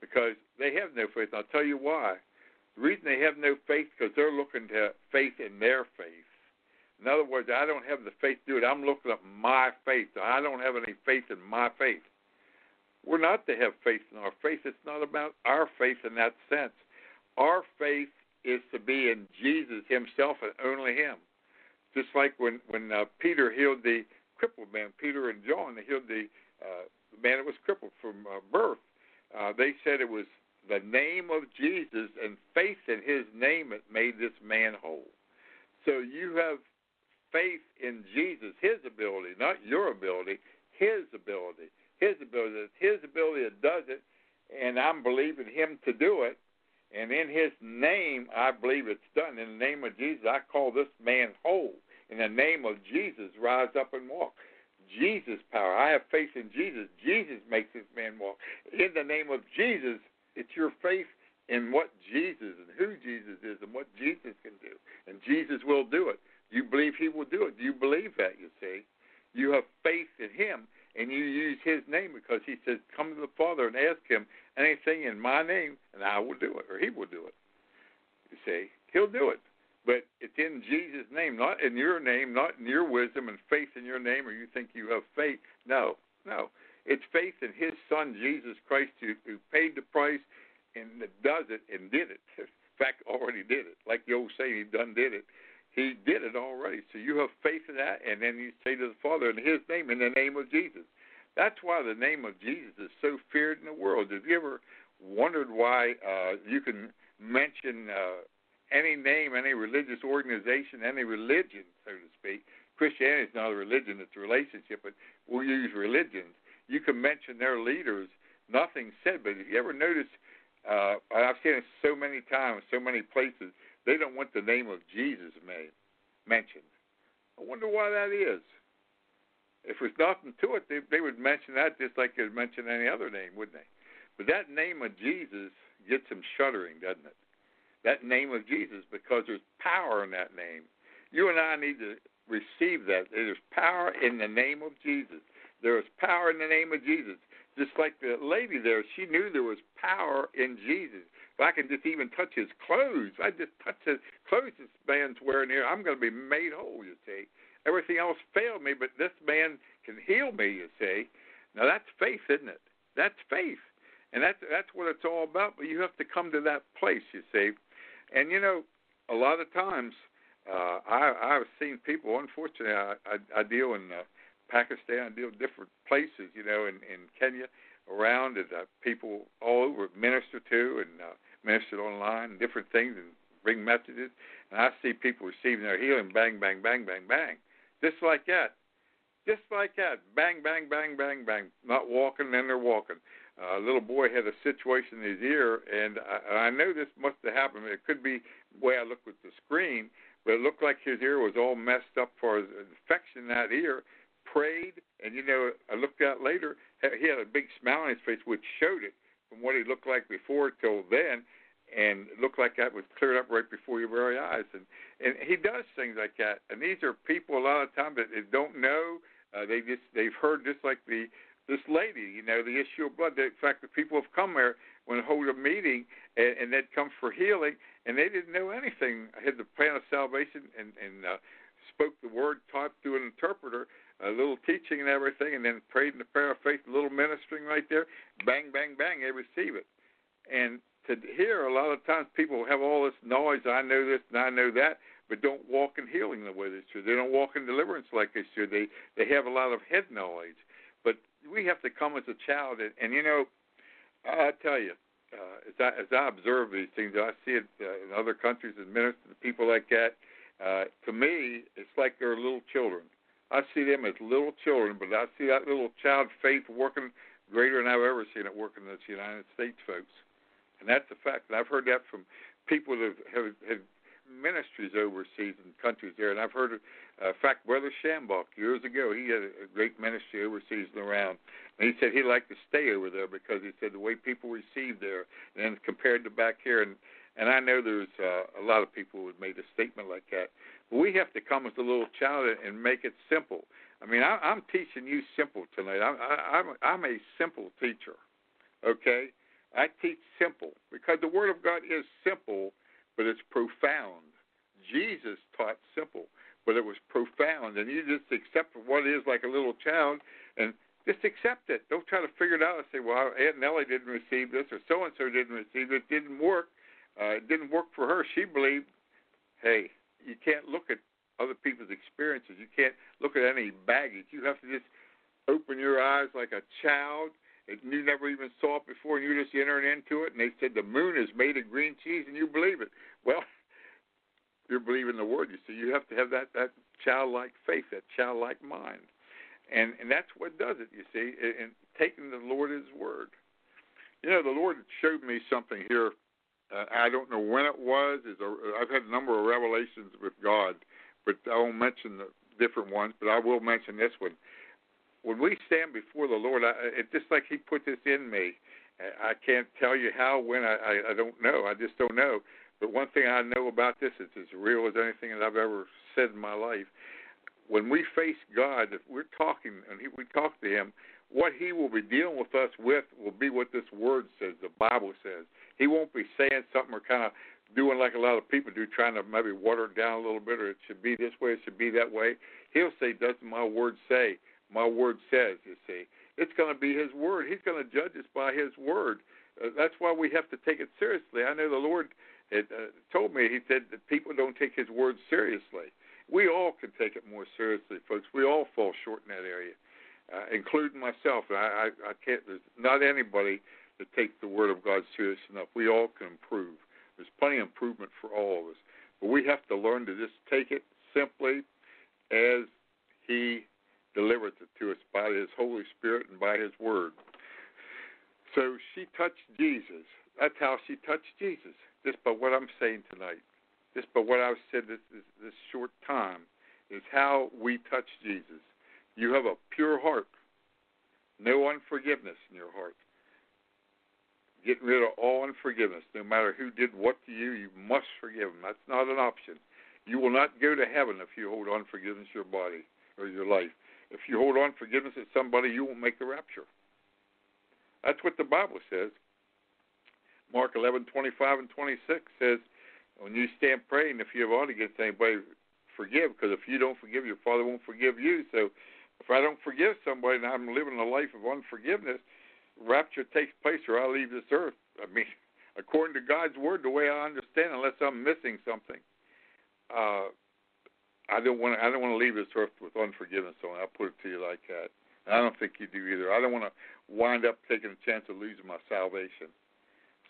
because they have no faith. And I'll tell you why. The reason they have no faith because they're looking to faith in their faith. In other words, I don't have the faith to do it. I'm looking at my faith. I don't have any faith in my faith. We're not to have faith in our faith. It's not about our faith in that sense. Our faith is to be in Jesus Himself and only Him. Just like when when uh, Peter healed the crippled man, Peter and John, they healed the uh, man that was crippled from uh, birth. Uh, they said it was the name of Jesus and faith in His name that made this man whole. So you have faith in Jesus, His ability, not your ability, His ability, His ability. His ability that does it, and I'm believing Him to do it. And in His name, I believe it's done. In the name of Jesus, I call this man whole. In the name of Jesus, rise up and walk. Jesus' power. I have faith in Jesus. Jesus makes this man walk. In the name of Jesus, it's your faith in what Jesus and who Jesus is and what Jesus can do. And Jesus will do it. You believe he will do it. Do you believe that, you see. You have faith in him, and you use his name because he says, Come to the Father and ask him anything in my name, and I will do it, or he will do it. You see, he'll do it. But it's in Jesus' name, not in your name, not in your wisdom and faith in your name, or you think you have faith. No, no. It's faith in his son, Jesus Christ, who, who paid the price and does it and did it. In fact, already did it. Like the old saying, he done did it. He did it already. So you have faith in that, and then you say to the Father in His name, in the name of Jesus. That's why the name of Jesus is so feared in the world. Have you ever wondered why uh, you can mention uh, any name, any religious organization, any religion, so to speak? Christianity is not a religion; it's a relationship. But we'll use religions. You can mention their leaders. Nothing said. But if you ever notice, uh, I've seen it so many times, so many places they don't want the name of Jesus made, mentioned. I wonder why that is. If there's nothing to it, they, they would mention that just like they'd mention any other name, wouldn't they? But that name of Jesus gets them shuddering, doesn't it? That name of Jesus, because there's power in that name. You and I need to receive that. There's power in the name of Jesus. There is power in the name of Jesus. Just like the lady there, she knew there was power in Jesus. If I can just even touch his clothes, I just touch his clothes this man's wearing here, I'm going to be made whole, you see. Everything else failed me, but this man can heal me, you see. Now that's faith, isn't it? That's faith. And that's that's what it's all about. But you have to come to that place, you see. And you know, a lot of times, uh, I I've seen people. Unfortunately, I I, I deal in uh, Pakistan. Different places, you know, in in Kenya, around, and uh, people all over minister to, and uh, online and different things and bring messages. And I see people receiving their healing, bang, bang, bang, bang, bang, just like that, just like that, bang, bang, bang, bang, bang. Not walking, then they're walking. Uh, a little boy had a situation in his ear, and I, I know this must have happened. It could be the way I looked with the screen, but it looked like his ear was all messed up for his infection in that ear. Prayed, and you know, I looked out later. He had a big smile on his face, which showed it from what he looked like before till then and it looked like that was cleared up right before your very eyes. And and he does things like that. And these are people a lot of times that they don't know. Uh, they just they've heard just like the this lady, you know, the issue of blood. In fact, the people have come there when hold a meeting and, and they'd come for healing, and they didn't know anything. I had the plan of salvation and and uh, spoke the word, taught through an interpreter, a little teaching and everything, and then prayed in the prayer of faith, a little ministering right there. Bang, bang, bang, they receive it. And to hear a lot of times people have all this noise. I know this and I know that, but don't walk in healing the way they should. They don't walk in deliverance like they should. They they have a lot of head knowledge. But we have to come as a child, and, and you know, I tell you, uh, as I as I observe these things, I see it uh, in other countries and minister to people like that. Uh, to me, it's like they're little children. I see them as little children, but I see that little child faith working greater than I've ever seen it working in the United States, folks. And that's a fact. And I've heard that from people that have, have ministries overseas in countries there. And I've heard, uh, fact, Brother Schambach years ago, he had a great ministry overseas and around. And he said he'd like to stay over there because he said the way people receive there, and compared to back here, and and I know there's uh, a lot of people who have made a statement like that. We have to come as a little child and make it simple. I mean, I, I'm teaching you simple tonight. I, I, I'm I'm a simple teacher. Okay, I teach simple because the Word of God is simple but it's profound. Jesus taught simple, but it was profound, and you just accept what is like a little child, and just accept it. Don't try to figure it out and say, "Well, Aunt Nellie didn't receive this, or so and so didn't receive it. It didn't work. Uh, it didn't work for her. She believed." Hey, you can't look at other people's experiences. You can't look at any baggage. You have to just open your eyes like a child and you never even saw it before, and you just entered into it, and they said the moon is made of green cheese, and you believe it. Well, you're believing the word. You see, you have to have that that childlike faith, that childlike mind, and and that's what does it. You see, and taking the Lord at His word. You know, the Lord showed me something here. Uh, I don't know when it was. Is a, I've had a number of revelations with God, but I won't mention the different ones. But I will mention this one when we stand before the Lord, I, it's just like He put this in me. I can't tell you how, when, I, I, I don't know. I just don't know. But one thing I know about this is as real as anything that I've ever said in my life. When we face God, if we're talking and he, we talk to Him, what He will be dealing with us with will be what this Word says, the Bible says. He won't be saying something or kind of doing like a lot of people do, trying to maybe water it down a little bit, or it should be this way, it should be that way. He'll say, "Doesn't my Word say?" my word says, you see. It's going to be his word. He's going to judge us by his word. Uh, that's why we have to take it seriously. I know the Lord had uh, told me, he said that people don't take his word seriously. We all can take it more seriously, folks. We all fall short in that area, uh, including myself. I, I, I can't, there's not anybody that takes the word of God serious enough. We all can improve. There's plenty of improvement for all of us. But we have to learn to just take it simply as he delivers it to us by His Holy Spirit and by His Word. So she touched Jesus. That's how she touched Jesus, just by what I'm saying tonight. Just by what I've said this, this, this short time is how we touch Jesus. You have a pure heart, no unforgiveness in your heart. Getting rid of all unforgiveness. No matter who did what to you, you must forgive them. That's not an option. You will not go to heaven if you hold on unforgiveness in your body or your life. If you hold on forgiveness at somebody, you won't make the rapture. That's what the Bible says. Mark 11:25 and 26 says, when you stand praying, if you have ought against anybody, forgive, because if you don't forgive, your Father won't forgive you. So if I don't forgive somebody and I'm living a life of unforgiveness, rapture takes place or I leave this earth. I mean, according to God's word, the way I understand, unless I'm missing something, uh, I don't want to, I don't want to leave this earth with unforgiveness. So I'll put it to you like that. And I don't think you do either. I don't want to wind up taking a chance of losing my salvation.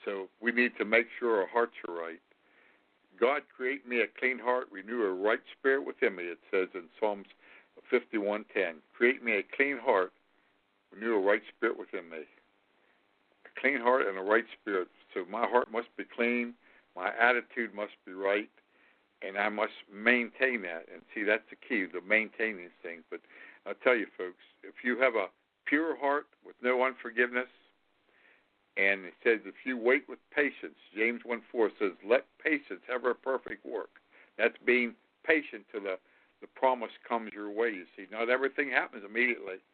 So we need to make sure our hearts are right. God create me a clean heart, renew a right spirit within me. It says in Psalms 51:10. Create me a clean heart, renew a right spirit within me. A clean heart and a right spirit. So my heart must be clean, my attitude must be right, and I must maintain that. And see, that's the key to maintain these things. But I'll tell you, folks, if you have a pure heart with no unforgiveness, and it says, if you wait with patience, James 1 4 says, let patience have her perfect work. That's being patient to the, the promise comes your way, you see. Not everything happens immediately.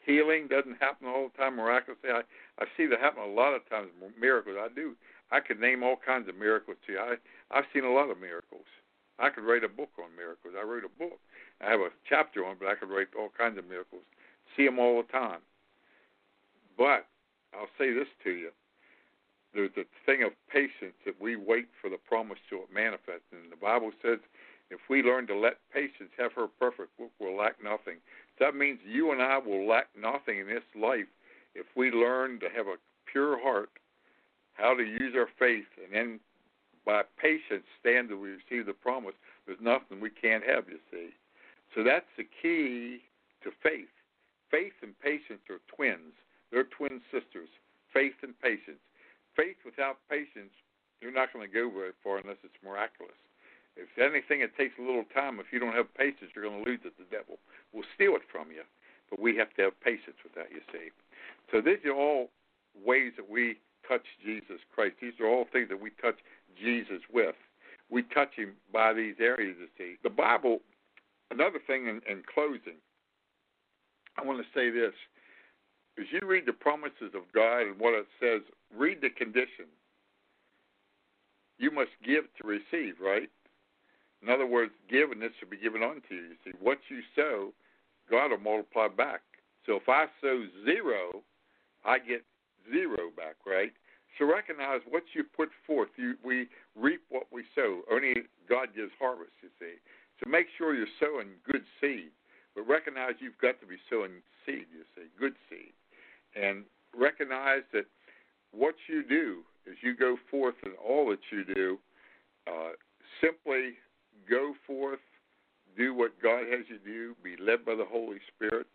Healing doesn't happen all the time miraculously. I, I see that happen a lot of times, miracles. I do. I could name all kinds of miracles to you. I, I've seen a lot of miracles. I could write a book on miracles. I wrote a book. I have a chapter on, but I could write all kinds of miracles. See them all the time. But I'll say this to you: there's a thing of patience that we wait for the promise to manifest. And the Bible says, if we learn to let patience have her perfect, we'll lack nothing. That means you and I will lack nothing in this life if we learn to have a pure heart, how to use our faith, and then by patience stand we receive the promise. There's nothing we can't have, you see. So that's the key to faith. Faith and patience are twins. They're twin sisters. Faith and patience. Faith without patience, you're not going to go very far unless it's miraculous. If anything, it takes a little time. If you don't have patience, you're going to lose it. The devil will steal it from you. But we have to have patience with that, you see. So these are all ways that we touch Jesus Christ. These are all things that we touch Jesus with. We touch him by these areas, you see. The Bible, another thing in, in closing, I want to say this. As you read the promises of God and what it says, read the condition. You must give to receive, right? In other words, given this shall be given unto you. You see, what you sow, God will multiply back. So if I sow zero, I get zero back, right? So recognize what you put forth. You, we reap what we sow. Only God gives harvest, you see. So make sure you're sowing good seed. But recognize you've got to be sowing seed, you see, good seed. And recognize that what you do as you go forth in all that you do, uh, simply go forth, do what God has you do, be led by the Holy Spirit,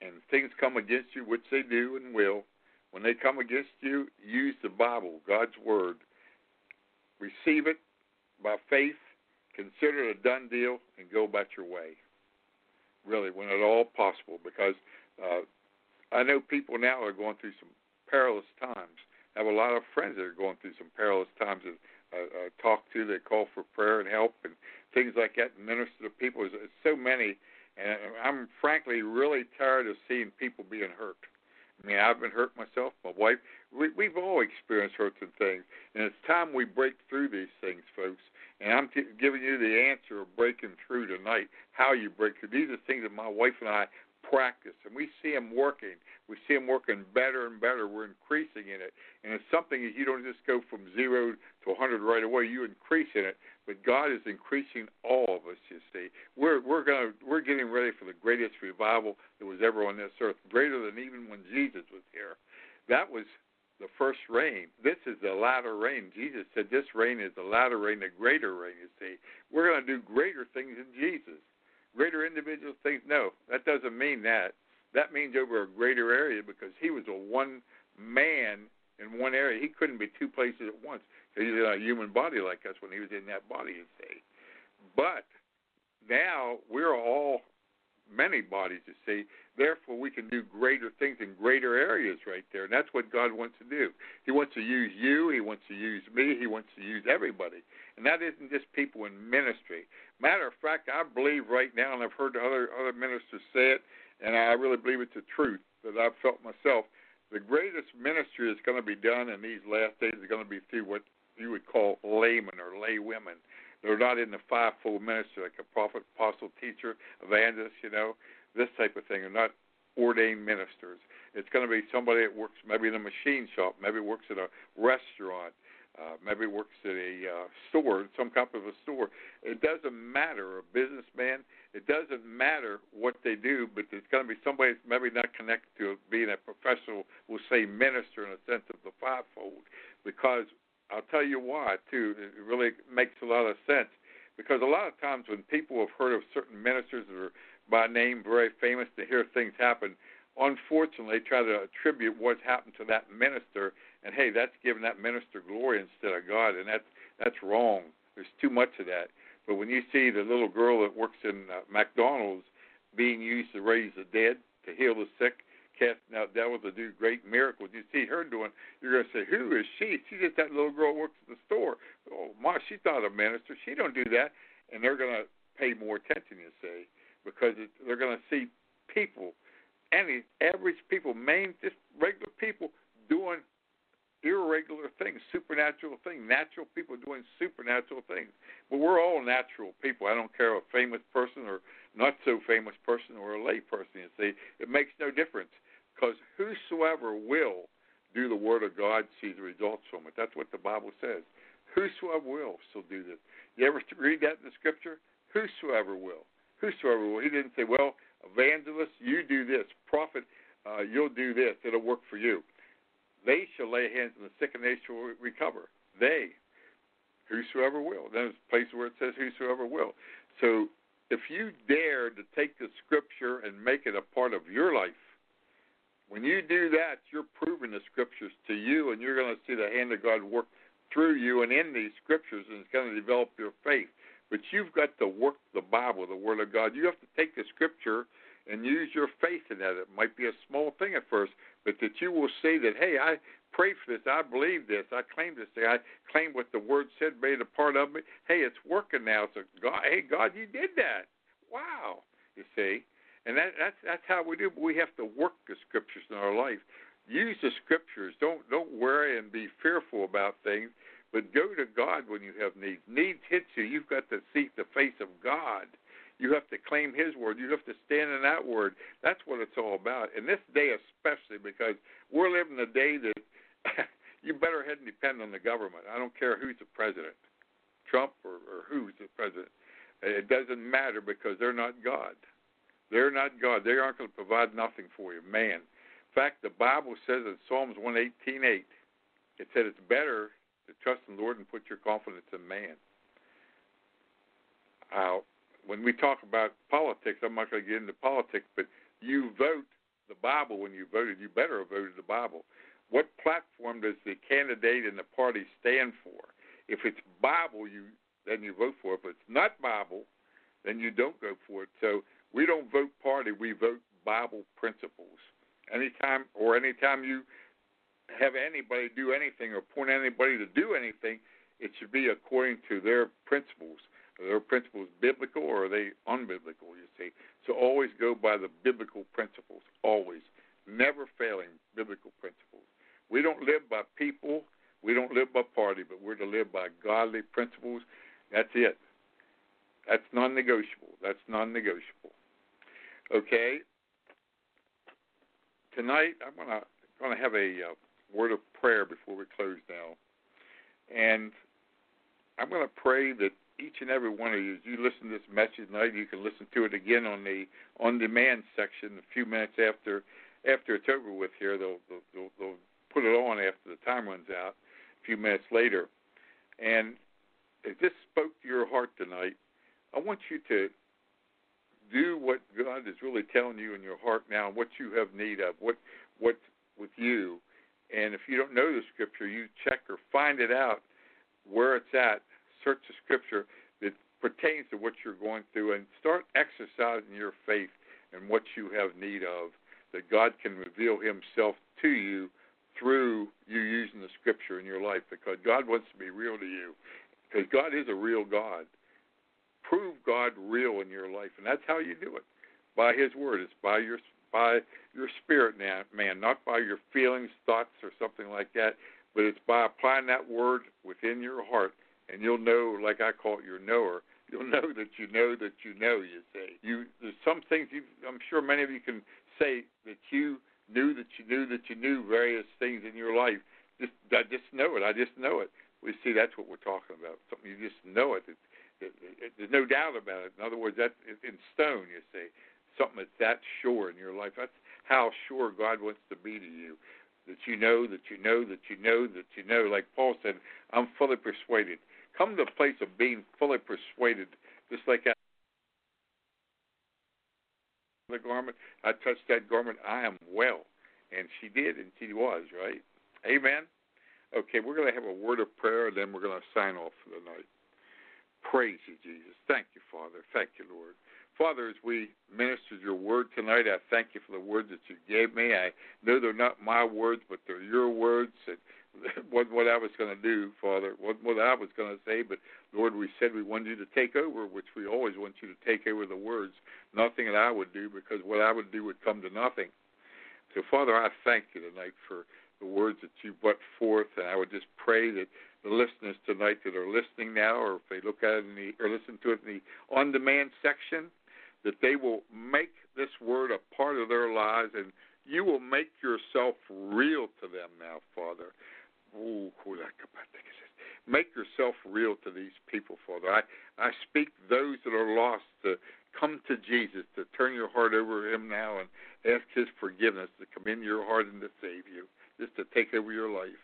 and things come against you, which they do and will. When they come against you, use the Bible, God's Word. Receive it by faith, consider it a done deal, and go about your way. Really, when at all possible, because uh, I know people now are going through some perilous times. I have a lot of friends that are going through some perilous times. And uh, uh, talk to, they call for prayer and help and things like that, and minister to people. There's so many, and I'm frankly really tired of seeing people being hurt. I mean, I've been hurt myself, my wife. We, we've all experienced hurts and things, and it's time we break through these things, folks. And I'm t- giving you the answer of breaking through tonight. How you break through. These are things that my wife and I practice, and we see them working. We see them working better and better. We're increasing in it, and it's something that you don't just go from zero to 100 right away. You increase in it, but God is increasing all of us. You see, we're we're gonna we're getting ready for the greatest revival that was ever on this earth, greater than even when Jesus was here. That was the first rain. This is the latter rain. Jesus said this rain is the latter rain, the greater rain. You see, we're going to do greater things in Jesus greater individual things? No, that doesn't mean that. That means over a greater area because he was a one man in one area. He couldn't be two places at once he's in a human body like us when he was in that body, you see. But now we're all many bodies, you see. Therefore, we can do greater things in greater areas right there. And that's what God wants to do. He wants to use you. He wants to use me. He wants to use everybody. And that isn't just people in ministry. Matter of fact, I believe right now, and I've heard other other ministers say it, and I really believe it's the truth that I've felt myself. The greatest ministry that's going to be done in these last days is going to be through what you would call laymen or lay women. They're not in the fivefold ministry like a prophet, apostle, teacher, evangelist, you know, this type of thing. They're not ordained ministers. It's going to be somebody that works maybe in a machine shop, maybe works at a restaurant, uh, maybe works at a uh, store, some kind of a store. It doesn't matter, a businessman. It doesn't matter what they do, but it's going to be somebody that's maybe not connected to being a professional, we'll say minister in a sense of the fivefold. Because I'll tell you why, too. It really makes a lot of sense. Because a lot of times when people have heard of certain ministers are by name very famous to hear things happen, unfortunately, try to attribute what's happened to that minister and hey, that's giving that minister glory instead of God, and that's that's wrong. There's too much of that. But when you see the little girl that works in uh, McDonald's being used to raise the dead, to heal the sick, casting out devils, to do great miracles, you see her doing, you're going to say, who is she? She's just that little girl who works at the store. Oh, my, she's not a minister. She don't do that. And they're going to pay more attention, you see, because it, they're going to see people, any average people, main just regular people doing irregular things, supernatural things, natural people doing supernatural things. But we're all natural people. I don't care a famous person or not so famous person or a lay person. You see, it makes no difference because whosoever will do the word of God sees the results from it. That's what the Bible says. Whosoever will shall do this. You ever read that in the scripture? Whosoever will. Whosoever will. He didn't say, well, Evangelist, you do this. Prophet, uh, you'll do this. It'll work for you. They shall lay hands on the sick and they shall recover. They, whosoever will. There's a place where it says whosoever will. So if you dare to take the scripture and make it a part of your life, when you do that, you're proving the scriptures to you, and you're going to see the hand of God work through you and in these scriptures, and it's going to develop your faith. But you've got to work the Bible, the Word of God. You have to take the scripture and use your faith in that. It might be a small thing at first, but that you will see that, hey, I pray for this. I believe this. I claim this thing. I claim what the Word said made a part of me. Hey, it's working now. So, God, hey, God, you did that. Wow. You see, and that, that's that's how we do. We have to work the scriptures in our life. Use the scriptures. Don't don't worry and be fearful about things, but go to God when you have needs. Needs hits you. You've got to seek the face of God. You have to claim His word. You have to stand in that word. That's what it's all about. And this day especially because we're living a day that you better head and depend on the government. I don't care who's the president, Trump or, or who's the president. It doesn't matter because they're not God. They're not God. They aren't going to provide nothing for you, man. In fact, the Bible says in Psalms 118:8, it said it's better to trust in the Lord and put your confidence in man. Uh, when we talk about politics, I'm not going to get into politics, but you vote the Bible when you voted. You better have voted the Bible. What platform does the candidate and the party stand for? If it's Bible, you then you vote for it. If it's not Bible, then you don't go for it. So we don't vote party, we vote Bible principles. Anytime or anytime you have anybody do anything or point anybody to do anything, it should be according to their principles. Are their principles biblical or are they unbiblical, you see? So always go by the biblical principles, always. Never failing biblical principles. We don't live by people, we don't live by party, but we're to live by godly principles that's it. That's non negotiable. That's non negotiable. Okay? Tonight, I'm going to have a uh, word of prayer before we close now. And I'm to pray that each and every one of you, as you listen to this message tonight, you can listen to it again on the on demand section a few minutes after after it's over with here. They'll, they'll, they'll put it on after the time runs out, a few minutes later. And if this spoke to your heart tonight, I want you to do what God is really telling you in your heart now, what you have need of, what what's with you. And if you don't know the scripture, you check or find it out where it's at. Search the scripture that pertains to what you're going through and start exercising your faith in what you have need of, that God can reveal himself to you through you using the scripture in your life because God wants to be real to you because God is a real God. Prove God real in your life, and that's how you do it by His Word. It's by your by your spirit, man, not by your feelings, thoughts, or something like that, but it's by applying that Word within your heart, and you'll know, like I call it, your knower. You'll know that you know that you know. You say you. There's some things you. I'm sure many of you can say that you knew that you knew that you knew various things in your life. Just I just know it. I just know it we see that's what we're talking about. Something you just know it. It, it, it. There's no doubt about it. In other words, that in stone. You see, something that's that sure in your life. That's how sure God wants to be to you. That you know, that you know, that you know, that you know. Like Paul said, I'm fully persuaded. Come to a place of being fully persuaded, just like that. The garment, I touched that garment. I am well, and she did, and she was right. Amen. Okay, we're going to have a word of prayer, and then we're going to sign off for the night. Praise you, Jesus. Thank you, Father. Thank you, Lord. Father, as we ministered your word tonight, I thank you for the words that you gave me. I know they're not my words, but they're your words. And what what I was going to do, Father, what what I was going to say, but Lord, we said we wanted you to take over, which we always want you to take over the words. Nothing that I would do, because what I would do would come to nothing. So, Father, I thank you tonight for the words that you brought forth. And I would just pray that the listeners tonight that are listening now, or if they look at it in the, or listen to it in the on demand section, that they will make this word a part of their lives and you will make yourself real to them now, Father. Ooh, make yourself real to these people, Father. I, I speak those that are lost to come to Jesus, to turn your heart over to Him now and ask His forgiveness to come into your heart and to save you, just to take over your life.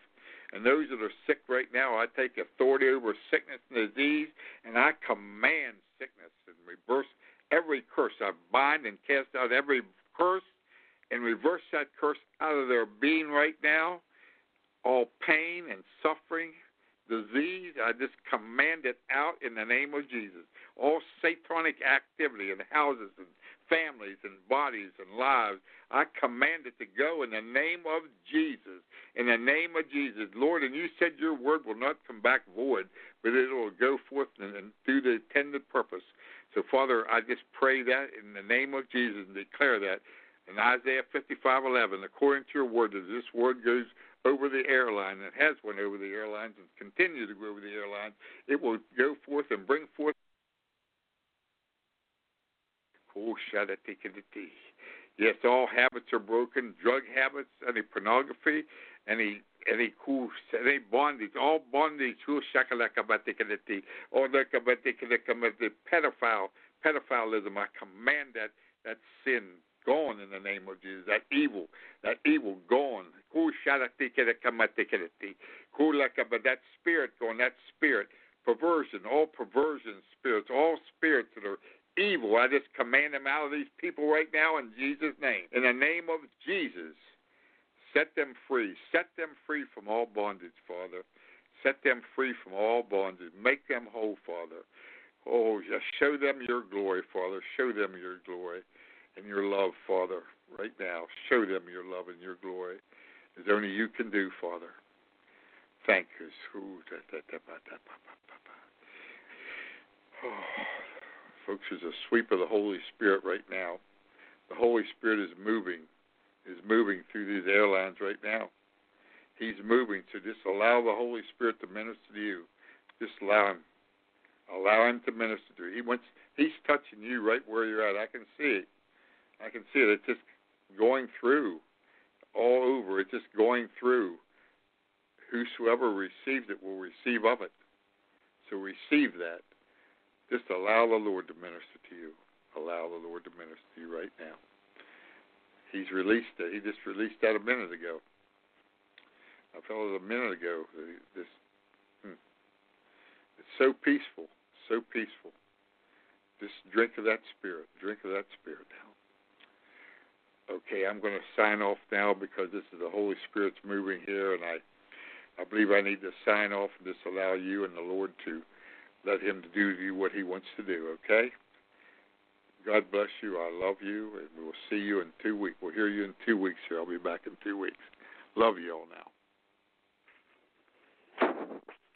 And those that are sick right now, I take authority over sickness and disease, and I command sickness and reverse every curse. I bind and cast out every curse and reverse that curse out of their being right now. All pain and suffering, disease, I just command it out in the name of Jesus. All satanic activity in houses and families and bodies and lives, I command it to go in the name of Jesus. In the name of Jesus. Lord, and you said your word will not come back void, but it will go forth and, do the intended purpose. So, Father, I just pray that in the name of Jesus and declare that in Isaiah 55:11, according to your word, as this word goes over the airline and has went over the airlines and continues to go over the airlines, it will go forth and bring forth. Yes, all habits are broken. Drug habits, any pornography, any any cool any bondage, all bondage. Who shakalakabatikaditi, or the pedophile, pedophilism. I command that that sin gone in the name of Jesus. That evil, that evil gone. That spirit gone. That spirit perversion, all perversion spirits, all spirits that are evil. I just command them out of these people right now in Jesus' name. In the name of Jesus, set them free. Set them free from all bondage, Father. Set them free from all bondage. Make them whole, Father. Oh, just show them your glory, Father. Show them your glory and your love, Father, right now. Show them your love and your glory, as only you can do, Father. Thank you. Oh, folks, there's a sweep of the Holy Spirit right now. The Holy Spirit is moving, is moving through these airlines right now. He's moving, so just allow the Holy Spirit to minister to you. Just allow him. Allow him to minister to you. He wants he's touching you right where you're at. I can see it. I can see it. It's just going through all over. It's just going through. Whosoever receives it will receive of it. So receive that. Just allow the Lord to minister to you. Allow the Lord to minister to you right now. He's released it. He just released that a minute ago. I felt it a minute ago. This, hmm. It's so peaceful, so peaceful. Just drink of that spirit. Drink of that spirit now. Okay, I'm going to sign off now because this is the Holy Spirit's moving here, and I, I believe I need to sign off and just allow you and the Lord to let Him do to you what He wants to do. Okay. God bless you. I love you, and we'll see you in two weeks. We'll hear you in two weeks here. I'll be back in two weeks. Love you all now.